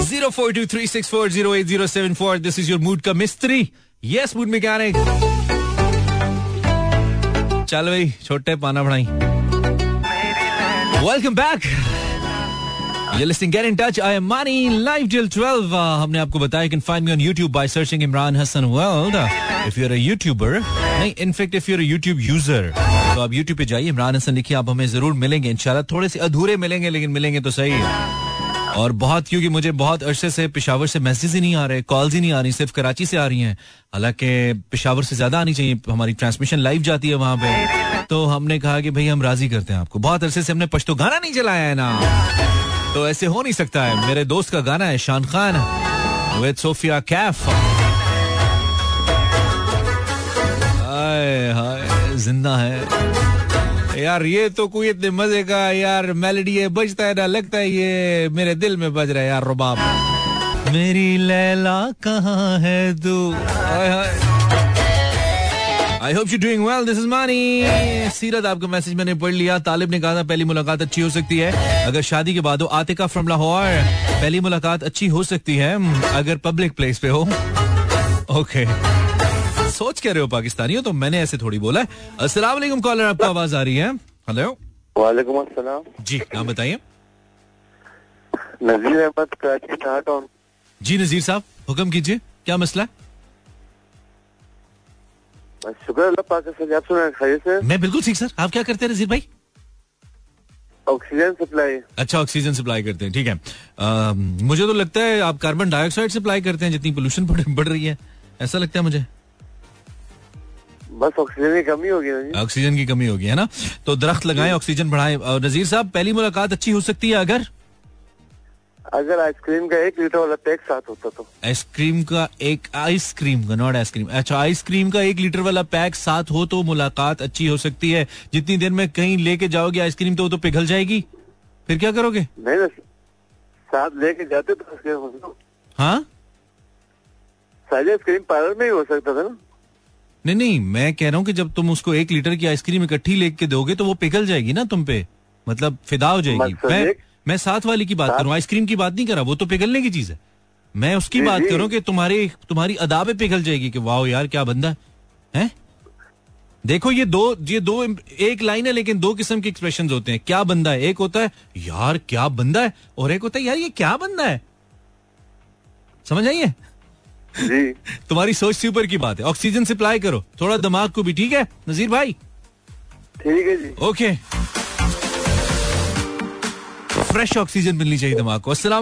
Zero four two three six four zero eight zero seven four this is your mood का मिस्त्री। यस मूड मैकेनिक चल भाई, छोटे पाना बढ़ाई welcome back You're listening Get in touch. I am Mani live till 12. Uh, हमने आपको बताया. Uh, नहीं इनफेक्ट user, तो आप पे जाइए इमरान हसन लिखिए आप हमें ज़रूर मिलेंगे इंशाल्लाह थोड़े से अधूरे मिलेंगे लेकिन मिलेंगे तो सही और बहुत क्योंकि मुझे बहुत अरसे से पिशावर से मैसेज ही नहीं आ रहे कॉल्स ही नहीं आ रही सिर्फ़ कराची से आ रही हैं हालाँकि पिशावर से ज़्यादा आनी चाहिए हमारी ट्रांसमिशन लाइव जाती है वहाँ पे तो हमने कहा कि भाई हम राज़ी करते हैं आपको बहुत अरसे से हमने पश्तो गाना नहीं चलाया है ना तो ऐसे हो नहीं सकता है। मेरे दोस्त का गाना है, शान खान विद सोफिया कैफ। हाय हाय, ज़िंदा है। यार, ये तो कोई इतने मज़े का, यार मेलोडी है, बजता है ना, लगता है ये मेरे दिल में बज रहा है, यार, रुबाब। मेरी लैला कहाँ है तू? हाय हाय। I hope you doing well this is Maani Seerat आपका मैसेज मैंने पढ़ लिया। तालिब ने कहा था पहली मुलाकात अच्छी हो सकती है। अगर शादी के बाद हो आतिका फ्रॉम लाहौर पहली मुलाकात अच्छी हो सकती है। अगर पब्लिक प्लेस पे हो। ओके सोच कह रहे हो पाकिस्तानियों? तो मैंने ऐसे थोड़ी बोला है। अस्सलाम वालेकुम कॉलर आपको आवाज़ आ रही है? हेलो वालेकुम अस्सलाम। जी नाम बताइए। नजीर अहमद कराची जी नजीर साहब हुक्म कीजिए। क्या मसला है? शुक्र अल्लाह पाक का आप सुना खैर से? मैं बिल्कुल ठीक सर। आप क्या करते हैं नजीर भाई? ऑक्सीजन सप्लाई अच्छा ऑक्सीजन सप्लाई करते हैं ठीक है। अ, मुझे तो लगता है आप कार्बन डाइऑक्साइड सप्लाई करते हैं जितनी पोल्यूशन बढ़, बढ़ रही है। ऐसा लगता है मुझे। बस ऑक्सीजन की कमी होगी ऑक्सीजन की कमी होगी है ना? तो दरख्त लगाएँ ऑक्सीजन बढ़ाएँ। और नजीर साहब पहली मुलाकात अच्छी हो सकती है अगर? अगर आइसक्रीम का एक लीटर वाला पैक साथ होता तो। आइसक्रीम का एक आइसक्रीम का नॉट आइसक्रीम। अच्छा आइसक्रीम का एक लीटर वाला पैक साथ हो तो मुलाकात अच्छी हो सकती है। जितनी देर में कहीं लेके जाओगे आइसक्रीम तो वो तो पिघल जाएगी। फिर क्या करोगे? नहीं साथ लेके जाते तो आइसक्रीम हाँ साझा आइसक्रीम पार्लर में ही हो सकता था ना। नहीं नहीं मैं कह रहा हूँ कि जब तुम उसको एक लीटर की आइसक्रीम इकट्ठी लेके दोगे तो वो पिघल जाएगी ना तुम पे। मतलब फिदा हो जाएगी। मैं एक- मैं साथ वाली की बात करूँ आइसक्रीम की बात नहीं कर रहा वो तो पिघलने की चीज़ है। मैं उसकी बात। करूँ कि तुम्हारी तुम्हारी अदा पे पिघल जाएगी कि वाह यार क्या बंदा है? हैं? देखो ये दो ये दो एक लाइन है लेकिन दो किस्म के एक्सप्रेशन होते हैं। क्या बंदा है? एक होता है यार क्या बंदा है? और एक होता है यार ये क्या बंदा है? समझ आइए तुम्हारी सोच से ऊपर की बात है। ऑक्सीजन सप्लाई करो। थोड़ा दिमाग को भी ठीक है? नजीर भाई? ठीक है जी। ओके। फ्रेश ऑक्सीजन मिलनी चाहिए दिमाग को। अस्सलाम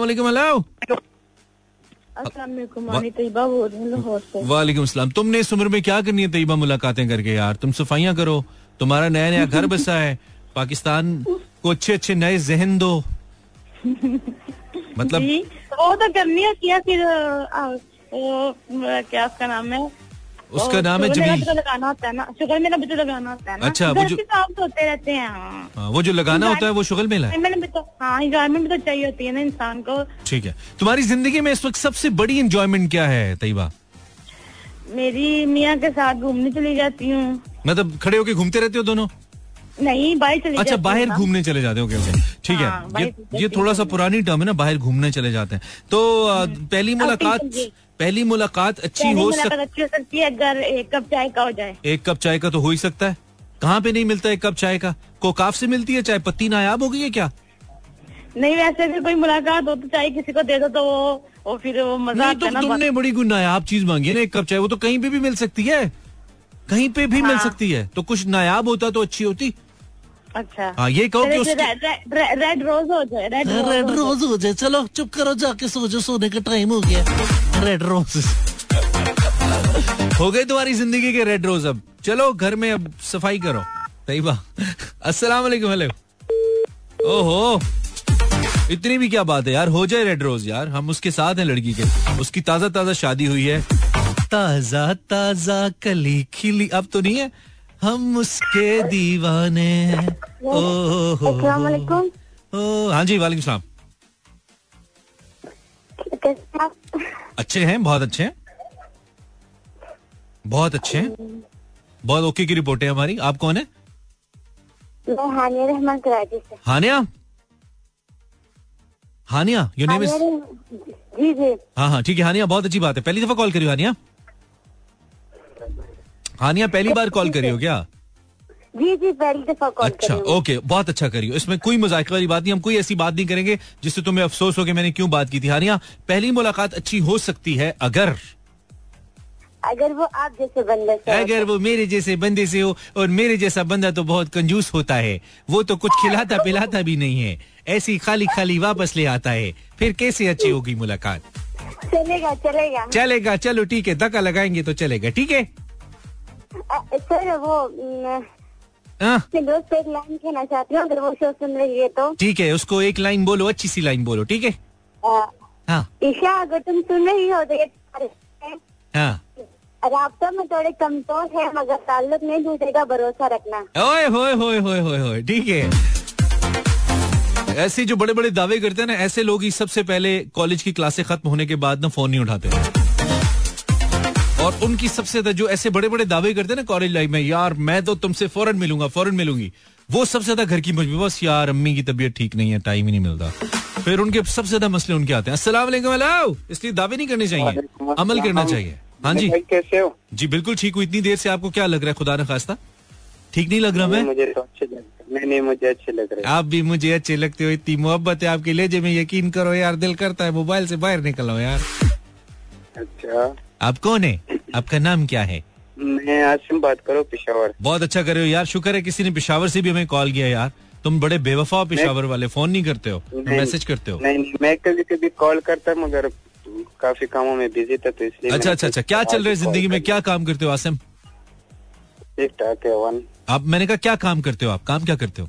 वालेकुम तुमने इस उम्र में क्या करनी है तयबा मुलाकातें करके यार? तुम सफाइयाँ करो। तुम्हारा नया नया घर बसा है। पाकिस्तान को अच्छे अच्छे नए जहन दो। मतलब वो तो करनी है किया फिर क्या उसका नाम है? उसका नाम है जमील तो लगाना होता है ना। शुगर मेरा भी तो लगाना होता है ना। अच्छा, वो जो- तो होते रहते हैं हाँ। हाँ, वो जो लगाना होता है वो शुगल मेला है। मैंने तो हाँ इंजॉयमेंट भी तो चाहिए होती है ना इंसान को। ठीक है। तुम्हारी ज़िंदगी में इस वक्त सबसे बड़ी इंजॉयमेंट क्या है तयबा? मेरी मियाँ के साथ घूमने चली जाती हूँ। मतलब खड़े होके घूमते रहते हो दोनों? नहीं बाहर चली अच्छा बाहर घूमने चले जाते हो ओके ठीक हाँ, है ये ये थोड़ा सा पुरानी टर्म है ना बाहर घूमने चले जाते हैं। तो अ, पहली मुलाकात। पहली मुलाकात अच्छी पहली हो मुलाकात सक अच्छी हो सकती है अगर एक कप चाय का हो जाए। एक कप चाय का तो हो ही सकता है। कहाँ पे नहीं मिलता एक कप चाय का? कोकाफ से मिलती है चाय? पत्ती नायाब हो गई है क्या? नहीं वैसे अगर कोई मुलाकात हो तो चाय किसी को दे दो तो वो वो फिर वो मज़ा नहीं तो ना तुमने बड़ी कोई नायाब चीज़ मांगी है ना एक कप चाय वो तो कहीं पे भी मिल सकती है। कहीं पे भी मिल हाँ। सकती है। तो कुछ नायाब होता तो अच्छी होती। अच्छा। हाँ ये कहो कि उसकी रेड रोज हो जाए रेड रोज हो जाए। चलो चुप करो जाके सो जाओ सोने का टाइम हो गया। रेड रोज हो गए तुम्हारी ज़िंदगी के रेड रोज अब। चलो घर में अब सफ़ाई करो। सही बात। अस्सलाम वालेकुम हेलो। ओहो। इतनी भी क्या बात है यार। हो जाए रेड रोज यार। हम उसके साथ हैं लड़की के। उसकी ताज़ा ताज़ा शादी हुई है। ताज़ा ताज़ा कली खिली। अब तो नहीं है। हम उसके दीवाने ओहो। ओ हाँ जी वालेकुम सलाम। अच्छे हैं बहुत अच्छे हैं। बहुत अच्छे हैं। बहुत ओके की रिपोर्ट है हमारी। आप कौन है? मैं हानिया रहमान कराची से। Hania? Hania your name is जी जी। हाँ हाँ ठीक है हानिया बहुत अच्छी बात है। पहली दफ़ा कॉल करी हानिया? हानिया पहली बार कॉल करी हो क्या? जी जी कॉल अच्छा ओके बहुत अच्छा करियो। इसमें कोई मज़ाक वाली बात नहीं हम कोई ऐसी बात नहीं करेंगे जिससे तुम्हें अफसोस हो कि मैंने क्यों बात की थी। हानिया पहली मुलाकात अच्छी हो सकती है अगर? अगर वो आप जैसे बंदे से अगर वो मेरे जैसे बंदे से हो और मेरे जैसा बंदा तो बहुत कंजूस होता है। वो तो कुछ खिलाता पिलाता भी नहीं है। ऐसी खाली खाली वापस ले आता है। फिर कैसे अच्छी होगी मुलाकात? चलेगा चलेगा। चलेगा चलो ठीक है धक्का लगाएँगे तो चलेगा ठीक है? सर वो दोस्त एक लाइन कहना चाहती हूँ अगर वो शो सुन रही है तो। ठीक है उसको एक लाइन बोलो अच्छी सी लाइन बोलो ठीक है? हाँ। ईशा अगर तुम सुन रही हो तो ये हाँ। राब्ता में थोड़े कमज़ोर है मगर ताल्लुक नहीं टूटेगा भरोसा रखना। ओए होए होए होए होए होए ठीक है। ऐसे जो बड़े बड़े दावे करते हैं ना ऐसे लोग ही सबसे पहले कॉलेज की क्लासे खत्म होने के बाद ना फ़ोन नहीं उठाते। और उनकी सबसे ज़्यादा जो ऐसे बड़े बड़े दावे करते हैं ना कॉलेज लाइफ में यार मैं तो तुमसे फ़ौरन मिलूँगा फ़ौरन मिलूँगी। वो सबसे ज़्यादा घर की मजबूरी बस यार अम्मी की तबीयत ठीक नहीं है टाइम ही नहीं मिलता। फिर उनके सबसे ज़्यादा मसले उनके आते हैं। अस्सलाम वालेकुम हेलो इसलिए दावे नहीं करने चाहिए अमल करना चाहिए। हाँ जी। कैसे हो? जी बिल्कुल ठीक हूँ। इतनी देर से आपको क्या लग रहा है खुदा न खास्ता? ठीक नहीं लग रहा मैं? मुझे तो अच्छे लग रहे नहीं नहीं मुझे अच्छे लग रहे आप भी मुझे अच्छे लगते हो इतनी मोहब्बत है आपके लेजे में यकीन करो यार दिल करता है मोबाइल से बाहर निकलो यार। अच्छा। आप कौन है? आपका नाम क्या है? मैं आसिम बात करो पिशावर। बहुत अच्छा कर रहे हो यार शुक्र है किसी ने पिशावर से भी हमें कॉल किया यार। तुम बड़े बेवफा हो पिशावर वाले फ़ोन नहीं करते हो मैसेज करते हो। नहीं नहीं मैं कभी कभी कॉल करता मगर काफ़ी कामों में बिज़ी था तो इसलिए अच्छा अच्छा अच्छा क्या चल रहा है ज़िंदगी में? क्या काम करते हो आसिम? ठीक ठाक है वन आप मैंने कहा क्या काम करते हो आप? काम क्या करते हो?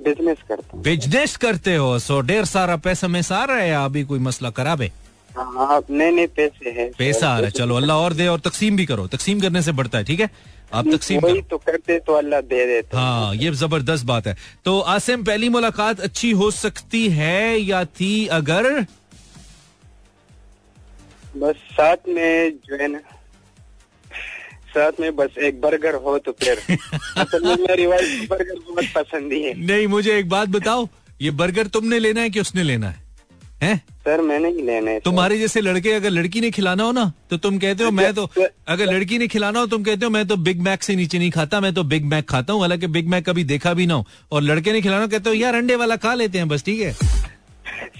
बिज़नेस करते हूँ। बिज़नेस करते हो सो ढेर सारा पैसा में सारा है अभी कोई मसला खराब है? हाँ नहीं नहीं पैसे है पैसा आ रहा है। चलो अल्लाह और दे और तकसीम भी करो। तकसीम करने से बढ़ता है ठीक है? आप तकसीम वही तो करते तो अल्लाह दे देता। हाँ ये ज़बरदस्त बात है। तो आसिम पहली मुलाकात अच्छी हो सकती है या थी अगर? बस साथ में जो है ना साथ में बस एक बर्गर हो तो फिर। असल में मेरी वाइफ बर्गर बहुत पसंद ही है। नहीं मुझे एक बात बताओ। ये बर्गर तुमने लेना है कि उसने लेना है? हैं? सर मैंने ही लेने तुम्हारे जैसे लड़के अगर लड़की ने खिलाना हो ना तो तुम कहते हो मैं तो अगर लड़की ने खिलाना हो तुम कहते हो मैं तो बिग मैक से नीचे नहीं खाता मैं तो बिग मैक खाता हूँ। हालाँकि बिग मैक कभी देखा भी ना हो। और लड़के ने खिलाना कहते हो यार अंडे वाला खा लेते हैं बस ठीक है?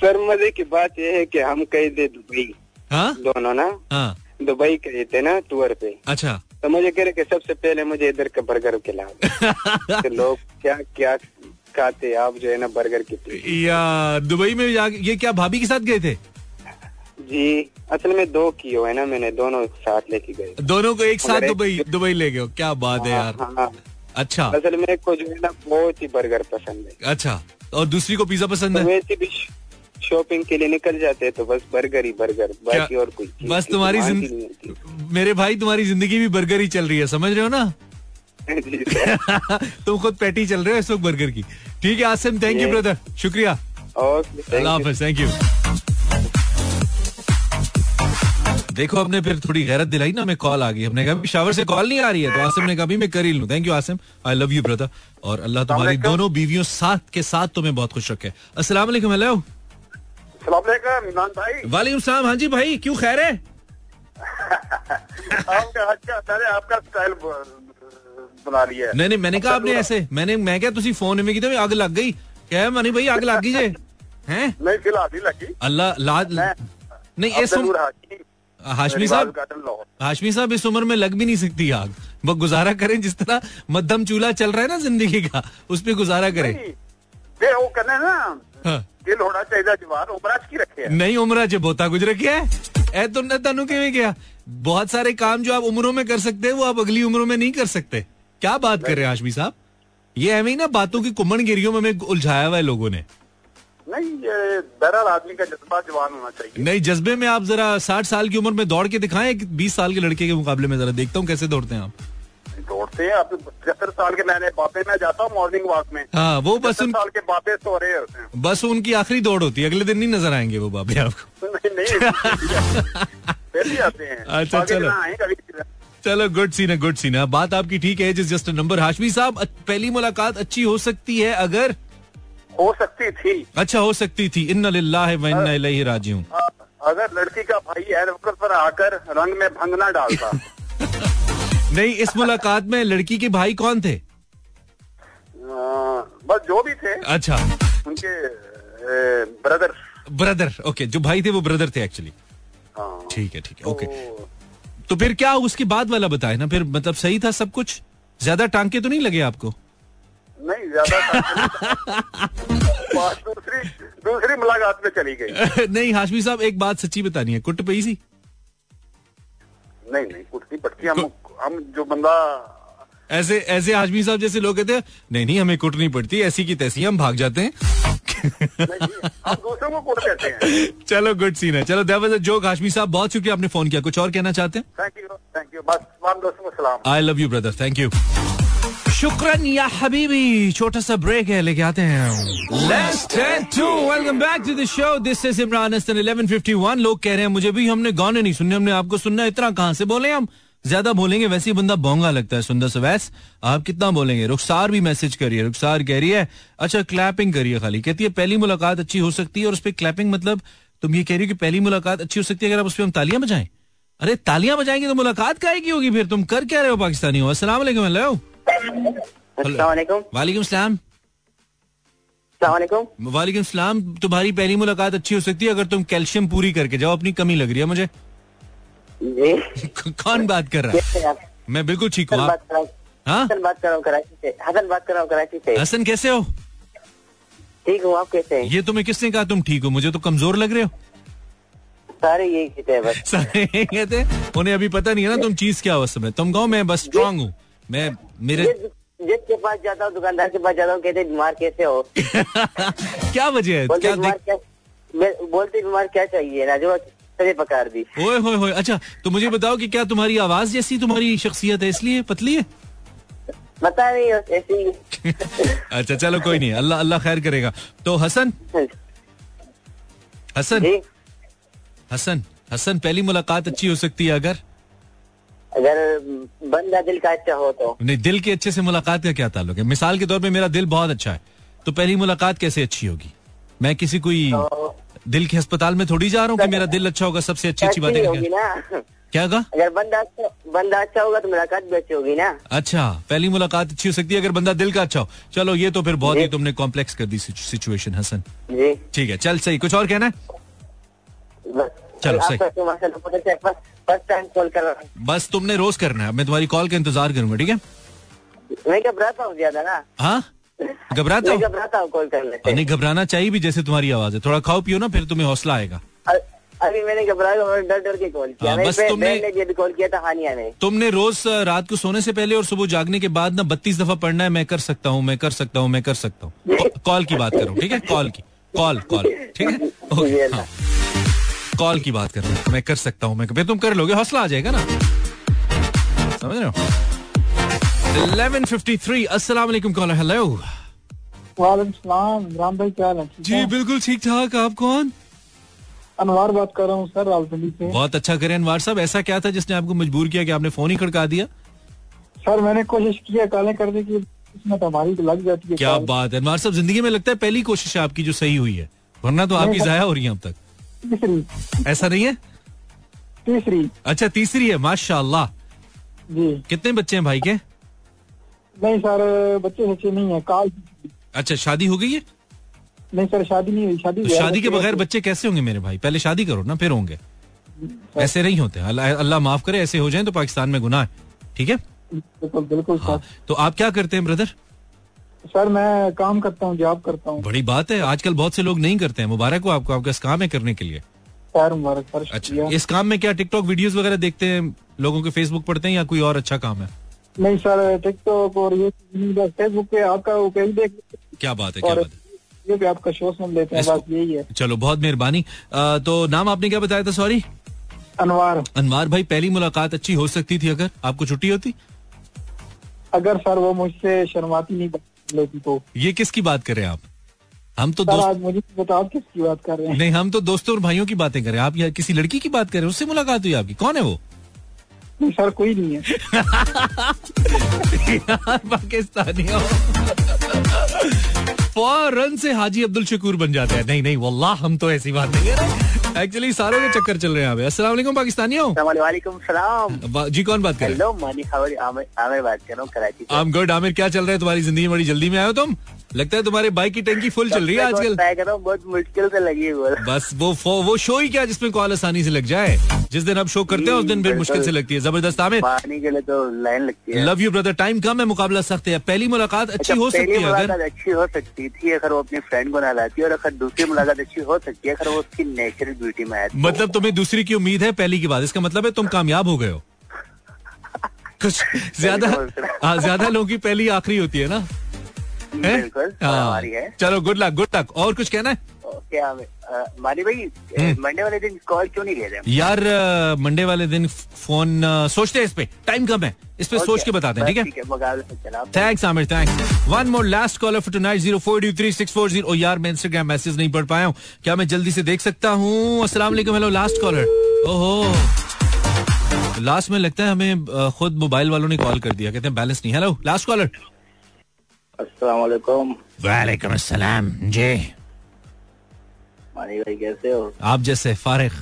सर मज़े की बात यह है कि हम गए थे दुबई। हाँ? दोनों ना? हाँ। दुबई गए थे ना टूर पे। अच्छा। तो मुझे कह रहे कि सबसे पहले मुझे इधर का बर्गर खिलाओ तो लोग क्या क्या खाते आप जो है ना बर्गर की या दुबई में ये क्या भाभी के साथ गए थे? जी असल में दो की हो है ना मैंने दोनों साथ लेके गए। दोनों को एक साथ दुबई दुबई ले गए क्या बात है यार। हाँ, हाँ। अच्छा। असल में को जो है ना बहुत ही बर्गर पसंद है। अच्छा और दूसरी को पिज्जा पसंद है? वैसे भी शॉपिंग के लिए निकल जाते हैं तो बस बर्गर ही बर्गर बाकी और कुछ बस तुम्हारी ही। मेरे भाई तुम्हारी ज़िंदगी भी बर्गर ही चल रही है समझ रहे हो ना। तुम खुद पैटी चल रहे हो इस वक्त बर्गर की। ठीक है आसिम थैंक यू ब्रदर शुक्रिया। अल्लाह हाफिज थैंक यू देखो हमने फिर थोड़ी गैरत दिलाई ना हमें कॉल आ गई। हमने कहा शावर से कॉल नहीं आ रही है। तो आसिम ने कहा मैं कर ही लूँ। Thank you Asim. I love you brother और अल्लाह तुम्हारी दोनों बीवियों साथ के साथ तुम्हें बहुत खुश रखे। वालेकुम हेलो वालेकुम सलाम। हाँ जी भाई क्यों खैर है? अच्छा आपका स्टाइल बना लिया है। नहीं नहीं मैंने कहा आपने ऐसे। मैंने मैं क्या तुसी फ़ोन में की अग लग गई। क्या मनी भाई अग लग गई जे। हैं? नहीं फ़िलहाल नहीं लगी। अल्लाह ला नहीं अब्दुल हाशमी साहब हाशमी साहब इस उम्र में लग भी नहीं सकती आग। वो गुजारा करें जिस तरह मध्यम चूल्हा चल रहा है ना ज़िंदगी का उस पर गुजारा करें। वो करना ना हाँ। दिल होना चाहिए जवान उमराज की रखे है। नहीं उम्र च बोता कुछ रखिया है। ए तो तनु किवें गया? बहुत सारे काम जो आप उम्रों में कर सकते हैं वो आप अगली उम्रों में नहीं कर सकते। क्या बात कर रहे हैं हाशमी साहब? ये एवं ही ना बातों की कुमन गिरियों में हमें उलझाया हुआ है लोगों ने। नहीं ये बहरहाल आदमी का जज्बा जवान होना चाहिए। नहीं जज्बे में आप जरा साठ साल की उम्र में दौड़ के दिखाएँ बीस साल के लड़के के मुकाबले में जरा देखता हूँ कैसे दौड़ते हैं आप। दौड़ते हैं अब पचहत्तर साल के मैंने बापे में जाता हूँ मॉर्निंग वॉक में। हाँ वो बस उन साल के बापे सो रहे होते हैं। बस उनकी आखिरी दौड़ होती है अगले दिन नहीं नज़र आएँगे वो बाबे आपको। नहीं नहीं। फिर भी आते हैं। अच्छा, चलो। चलो गुड सीन है गुड सीन है। बात आपकी ठीक है जिस जस्ट नंबर हाशमी साहब पहली मुलाकात अच्छी हो सकती है अगर? हो सकती थी। अच्छा हो सकती थी। इन्ना इलैहि राजिऊन। अ- अगर लड़की का भाई एयरपोर्ट पर आकर रंग में भंग ना डालता। नहीं इस मुलाकात में लड़की के भाई कौन थे? बस जो भी थे। अच्छा। उनके ब्रदर ब्रदर ओके जो भाई थे वो ब्रदर थे एक्चुअली हाँ। ठीक है ठीक है ओके तो फिर क्या उसके बाद वाला बताए ना? फिर मतलब सही था सब कुछ? ज़्यादा टांके तो नहीं लगे आपको? नहीं ज़्यादा दूसरी दूसरी मुलाकात में चली गई। नहीं हाशमी साहब एक बात सच्ची बतानी है। कुट पी सी? नहीं नहीं कुटती पटती हम हम जो बंदा ऐसे ऐसे हाशमी साहब जैसे लोग कहते हैं नहीं नहीं हमें कुटनी पड़ती ऐसी की तैसी हम भाग जाते हैं। हम दूसरों को हैं। चलो गुड सीन है। चलो अ जोक हाशमी साहब बहुत शुक्रिया आपने फ़ोन किया। कुछ और कहना चाहते हैं? थैंक यू थैंक यू बस दोस्तों को सलाम। I love you brother thank you शुक्रन या हबीबी छोटा सा ब्रेक है लेके आते हैं. Welcome back to the show. This is Imran 1151 लोग कह रहे हैं मुझे भी हमने गाने नहीं सुनने हमने आपको सुनना इतना कहाँ से बोले हम? ज़्यादा बोलेंगे वैसे ही बंदा बोंगा लगता है सुंदर सवैस आप कितना बोलेंगे? रुखसार भी मैसेज करिए रुखसार कह रही है अच्छा क्लैपिंग करिए खाली। कहती है पहली मुलाकात अच्छी हो सकती है और उस पर क्लैपिंग मतलब तुम ये कह रही हो कि पहली मुलाकात अच्छी हो सकती है अगर आप उस पर हम तालियाँ बजाएँ? अरे तालियाँ बजाएँगे तो मुलाकात काहे की होगी फिर? तुम कर क्या रहे हो पाकिस्तानी हो? अस्सलाम वालेकुम सलाम। वालेकुम सलाम तुम्हारी पहली मुलाकात अच्छी हो सकती है अगर तुम कैल्शियम पूरी करके जाओ अपनी कमी लग रही है मुझे। कौन बात कर रहा है? मैं बिल्कुल ठीक हूँ हसन बात कर रहा हूँ? हसन बात कर रहा कराची से। हसन बात कर रहा हूँ कराची से। हसन कैसे हो? ठीक हूँ आप कैसे हैं? ये तुम्हें किसने कहा तुम ठीक हो? मुझे तो कमज़ोर लग रहे हो। सारे यही कहते हैं बस। सारे यही कहते हैं? उन्हें अभी पता नहीं है ना तुम चीज़ क्या हो समय तुम कहो मैं बस स्ट्रांग हूँ। मैं मेरे जिसके पास जाता हूँ दुकानदार के पास जाता हूँ कहते बीमार कैसे हो? क्या वजह है? बोलते क्या बीमार देख क्या बोलते बीमार क्या चाहिए? ना सजे पकार दी। ओए होए होए अच्छा तो मुझे बताओ कि क्या तुम्हारी आवाज़ जैसी तुम्हारी शख्सियत है इसलिए पतली है? पता नहीं ऐसे ही। अच्छा चलो कोई नहीं अल्लाह अल्लाह खैर करेगा। तो हसन? हसन? हसन हसन पहली मुलाकात अच्छी हो सकती है अगर? अगर बंदा दिल का अच्छा हो तो। नहीं दिल के अच्छे से मुलाकात का क्या ताल्लुक है? मिसाल के तौर पे मेरा दिल बहुत अच्छा है तो पहली मुलाकात कैसे अच्छी होगी? मैं किसी कोई तो दिल के अस्पताल में थोड़ी जा रहा हूँ कि मेरा दिल अच्छा होगा सबसे अच्छी अच्छी बातें होगी ना। क्या कहा? अगर बंदा अच्छा बंदा अच्छा होगा तो मुलाकात भी अच्छी होगी ना। अच्छा पहली मुलाकात अच्छी हो सकती है अगर बंदा दिल का अच्छा हो। चलो ये तो फिर बहुत ही तुमने कॉम्प्लेक्स कर दी सिचुएशन हसन। जी। ठीक है चल सही। कुछ और कहना है? चलो, सही। फ़र्स्ट फ़र्स्ट टाइम कॉल कर रहा हूँ। बस तुमने रोज करना है। मैं तुम्हारी कॉल का इंतज़ार करूँगा ठीक है? मैं घबराता हूँ ज़्यादा ना? हाँ? घबराते हो? घबराता हूँ कॉल करने नहीं घबराना चाहिए भी जैसे तुम्हारी आवाज़ है। थोड़ा खाओ पियो ना फिर तुम्हें हौसला आएगा। अभी मैंने घबराया डर डर के कॉल किया। हाँ, बस तुमने- कॉल किया था हानिया ने। तुमने रोज रात को सोने से पहले और सुबह जागने के बाद ना बत्तीस दफ़ा पढ़ना है मैं कर सकता हूँ मैं कर सकता हूँ मैं कर सकता हूँ। कॉल की बात करो ठीक है? कॉल की कॉल कॉल ठीक है? ओके हाँ। कॉल की बात कर रहा हूँ मैं कर सकता हूँ मैं फिर तुम कर लोगे हौसला आ जाएगा ना? समझ रहे हो? 1153 अस्सलाम वालेकुम कॉलर हेलो वालेकुम सलाम इमरान भाई क्या हाल है? जी बिल्कुल ठीक ठाक आप कौन? अनवार बात कर रहा हूँ सर रावलपिंडी से। बहुत अच्छा करें अनवार साहब ऐसा क्या था जिसने आपको मजबूर किया कि आपने फ़ोन ही खड़का दिया? सर मैंने कोशिश की है कालें करने की इसमें तो हमारी तो लग जाती है क्या बात है अनवार साहब ज़िंदगी में लगता है पहली कोशिश है आपकी जो सही हुई है वरना तो आपकी जाया हो रही है अब तक। तीसरी। ऐसा नहीं है? तीसरी। अच्छा तीसरी है माशाल्लाह। जी। कितने बच्चे हैं भाई के? नहीं सर बच्चे सच्चे नहीं है काल अच्छा शादी हो गई है? नहीं सर शादी नहीं हुई शादी तो शादी के बगैर बच्चे- कैसे होंगे मेरे भाई? पहले शादी करो ना फिर होंगे। ऐसे नहीं होते। अल्लाह अल्लाह माफ़ करे ऐसे हो जाए तो पाकिस्तान में गुनाह है। ठीक है? बिल्कुल बिल्कुल हाँ तो आप क्या करते हैं ब्रदर सर मैं काम करता हूँ जॉब करता हूँ। बड़ी बात है आजकल बहुत से लोग नहीं करते हैं। मुबारक हो आपको आपका काम है करने के लिए। खैर मुबारक सर अच्छा इस काम में क्या टिकटॉक वीडियोस वगैरह देखते हैं लोगों के फेसबुक पढ़ते हैं या कोई और अच्छा काम है? नहीं सर टिकटॉक और ये फेसबुक पे आपका वो पेज देख क्या बात है क्या बात है। ये पे आपका शो सुन लेते हैं बस यही है। चलो बहुत मेहरबानी। तो नाम आपने क्या बताया था सॉरी अनवार। अनवार भाई पहली मुलाकात अच्छी हो सकती थी अगर आपको छुट्टी होती? अगर सर वो मुझसे शर्माती नहीं बात लेती तो। ये किसकी बात कर रहे हैं आप? हम तो दोस्त आज मुझे तो बताओ किसकी बात कर रहे हैं? नहीं हम तो दोस्तों और भाइयों की बातें कर। रहे हैं आप या किसी लड़की की बात कर रहे हैं उससे मुलाकात हुई आपकी। कौन है वो? नहीं सर कोई नहीं है। यार पाकिस्तानियों। फ़ौरन से हाजी अब्दुल शकूर बन जाते हैं। नहीं नहीं वल्लाह हम तो ऐसी बात नहीं है एक्चुअली सारों के चक्कर चल रहे हैं यहाँ पे। अस्सलाम वालेकुम वालेकुम सलाम। जी कौन बात कर रहे हैं? हेलो आमिर आमिर बात कर रहा हूँ Karachi I am good Aamir क्या चल रहा है तुम्हारी ज़िंदगी में? बड़ी जल्दी में आए हो तुम? लगता है तुम्हारे बाइक की टंकी फुल चल रही है आजकल। बहुत मुश्किल से लगी है बस वो वो शो ही क्या जिसमें कॉल आसानी से लग जाए? जिस दिन आप शो करते हैं उस दिन फिर मुश्किल से लगती है। ज़बरदस्त आमिर। पानी के लिए तो लाइन लगती है। लव यू ब्रदर टाइम कम है मुकाबला सख्त है। पहली मुलाकात अच्छी अच्छा, हो सकती है अगर। अच्छी हो सकती थी अगर वो अपनी फ्रेंड को ना लाती और अगर दूसरी मुलाकात अच्छी हो सकती है अगर वो उसकी नेचुरल ब्यूटी में आती मतलब तुम्हें दूसरी की उम्मीद है पहली की बात। इसका मतलब है तुम कामयाब हो गए हो। कुछ ज़्यादा हाँ ज़्यादा लोगों की पहली आखिरी होती है ना? बिल्कुल हाँ। चलो गुड लक गुड लक और कुछ कहना है? मानी भाई हम्म। मंडे वाले दिन कॉल क्यों नहीं ले रहे यार मंडे वाले दिन फ़ोन सोचते हैं इस पे। टाइम कम है। इस पे सोच के बताते हैं? ठीक है thanks Aamir thanks one more last caller for tonight zero four two three six four zero यार मैं इंस्टाग्राम मैसेज नहीं पढ़ पाया हूँ। क्या मैं जल्दी से देख सकता हूँ? वालेकुम हेलो लास्ट कॉलर ओहो। लास्ट में लगता है हमें खुद मोबाइल वालों ने कॉल कर दिया। कहते हैं बैलेंस नहीं। हेलो लास्ट कॉलर अस्सलाम वालेकुम। वालेकुम अस्सलाम जी। मानी भाई कैसे हो? आप जैसे फारिग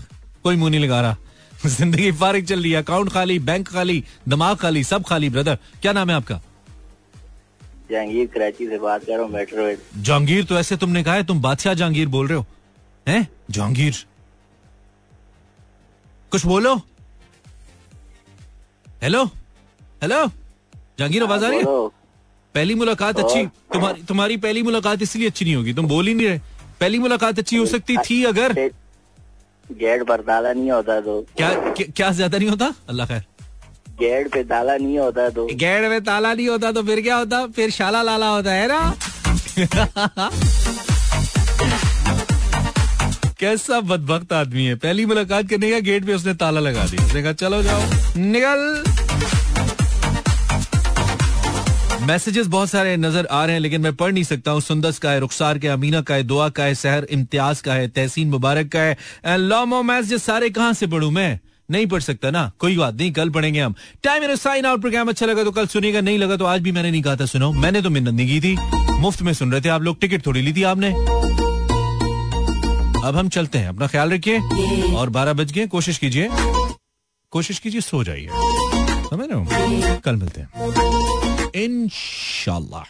कोई मुँह नहीं लगा रहा। ज़िंदगी फारिग चल रही है अकाउंट खाली बैंक खाली दिमाग खाली सब खाली ब्रदर। क्या नाम है आपका? जहांगीर कराची से बात कर रहा हूँ मेट्रो जहांगीर तो ऐसे तुमने कहा है तुम बादशाह जहांगीर बोल रहे हो। हैं? जहांगीर। कुछ बोलो। हेलो हेलो जहांगीर आवाज़ आ रही है? पहली मुलाकात अच्छी तुम्हारी तुम्हारी पहली मुलाकात इसलिए अच्छी नहीं होगी तुम बोल ही नहीं रहे। पहली मुलाकात अच्छी हो सकती थी अगर? गेट पर ताला नहीं होता तो। क्या क्या, ज़्यादा नहीं होता? अल्लाह खैर। गेट पे ताला नहीं होता तो। गेट में ताला नहीं होता तो फिर क्या होता? फिर शाला लाला होता है ना? कैसा बदबख्त आदमी है। पहली मुलाकात करने का गेट पे उसने ताला लगा दिया। उसने कहा चलो जाओ। निकल। मैसेजेस बहुत सारे नज़र आ रहे हैं, लेकिन मैं पढ़ नहीं सकता हूँ। सुंदस का है, रुखसार का है, अमीना का है, दुआ का है, सहर इम्तियाज़ का है, तहसीन मुबारक का है। लॉमो मैसेजेस सारे कहाँ से पढ़ू मैं? नहीं पढ़ सकता ना? कोई बात नहीं, कल पढ़ेंगे हम। Time in sign out program अच्छा लगा तो कल सुनिएगा, नहीं लगा तो आज भी मैंने नहीं कहा था, सुनो। मैंने तो मिन्नत नहीं की थी। मुफ़्त में सुन रहे थे आप लोग, टिकट थोड़ी ली थी आपने। अब हम चलते हैं, अपना ख्याल रखिए। और बारह बज गए, कोशिश कीजिए। कोशिश कीजिए, सो जाइए। समझ रहे हो? कल मिलते हैं। इंशाल्लाह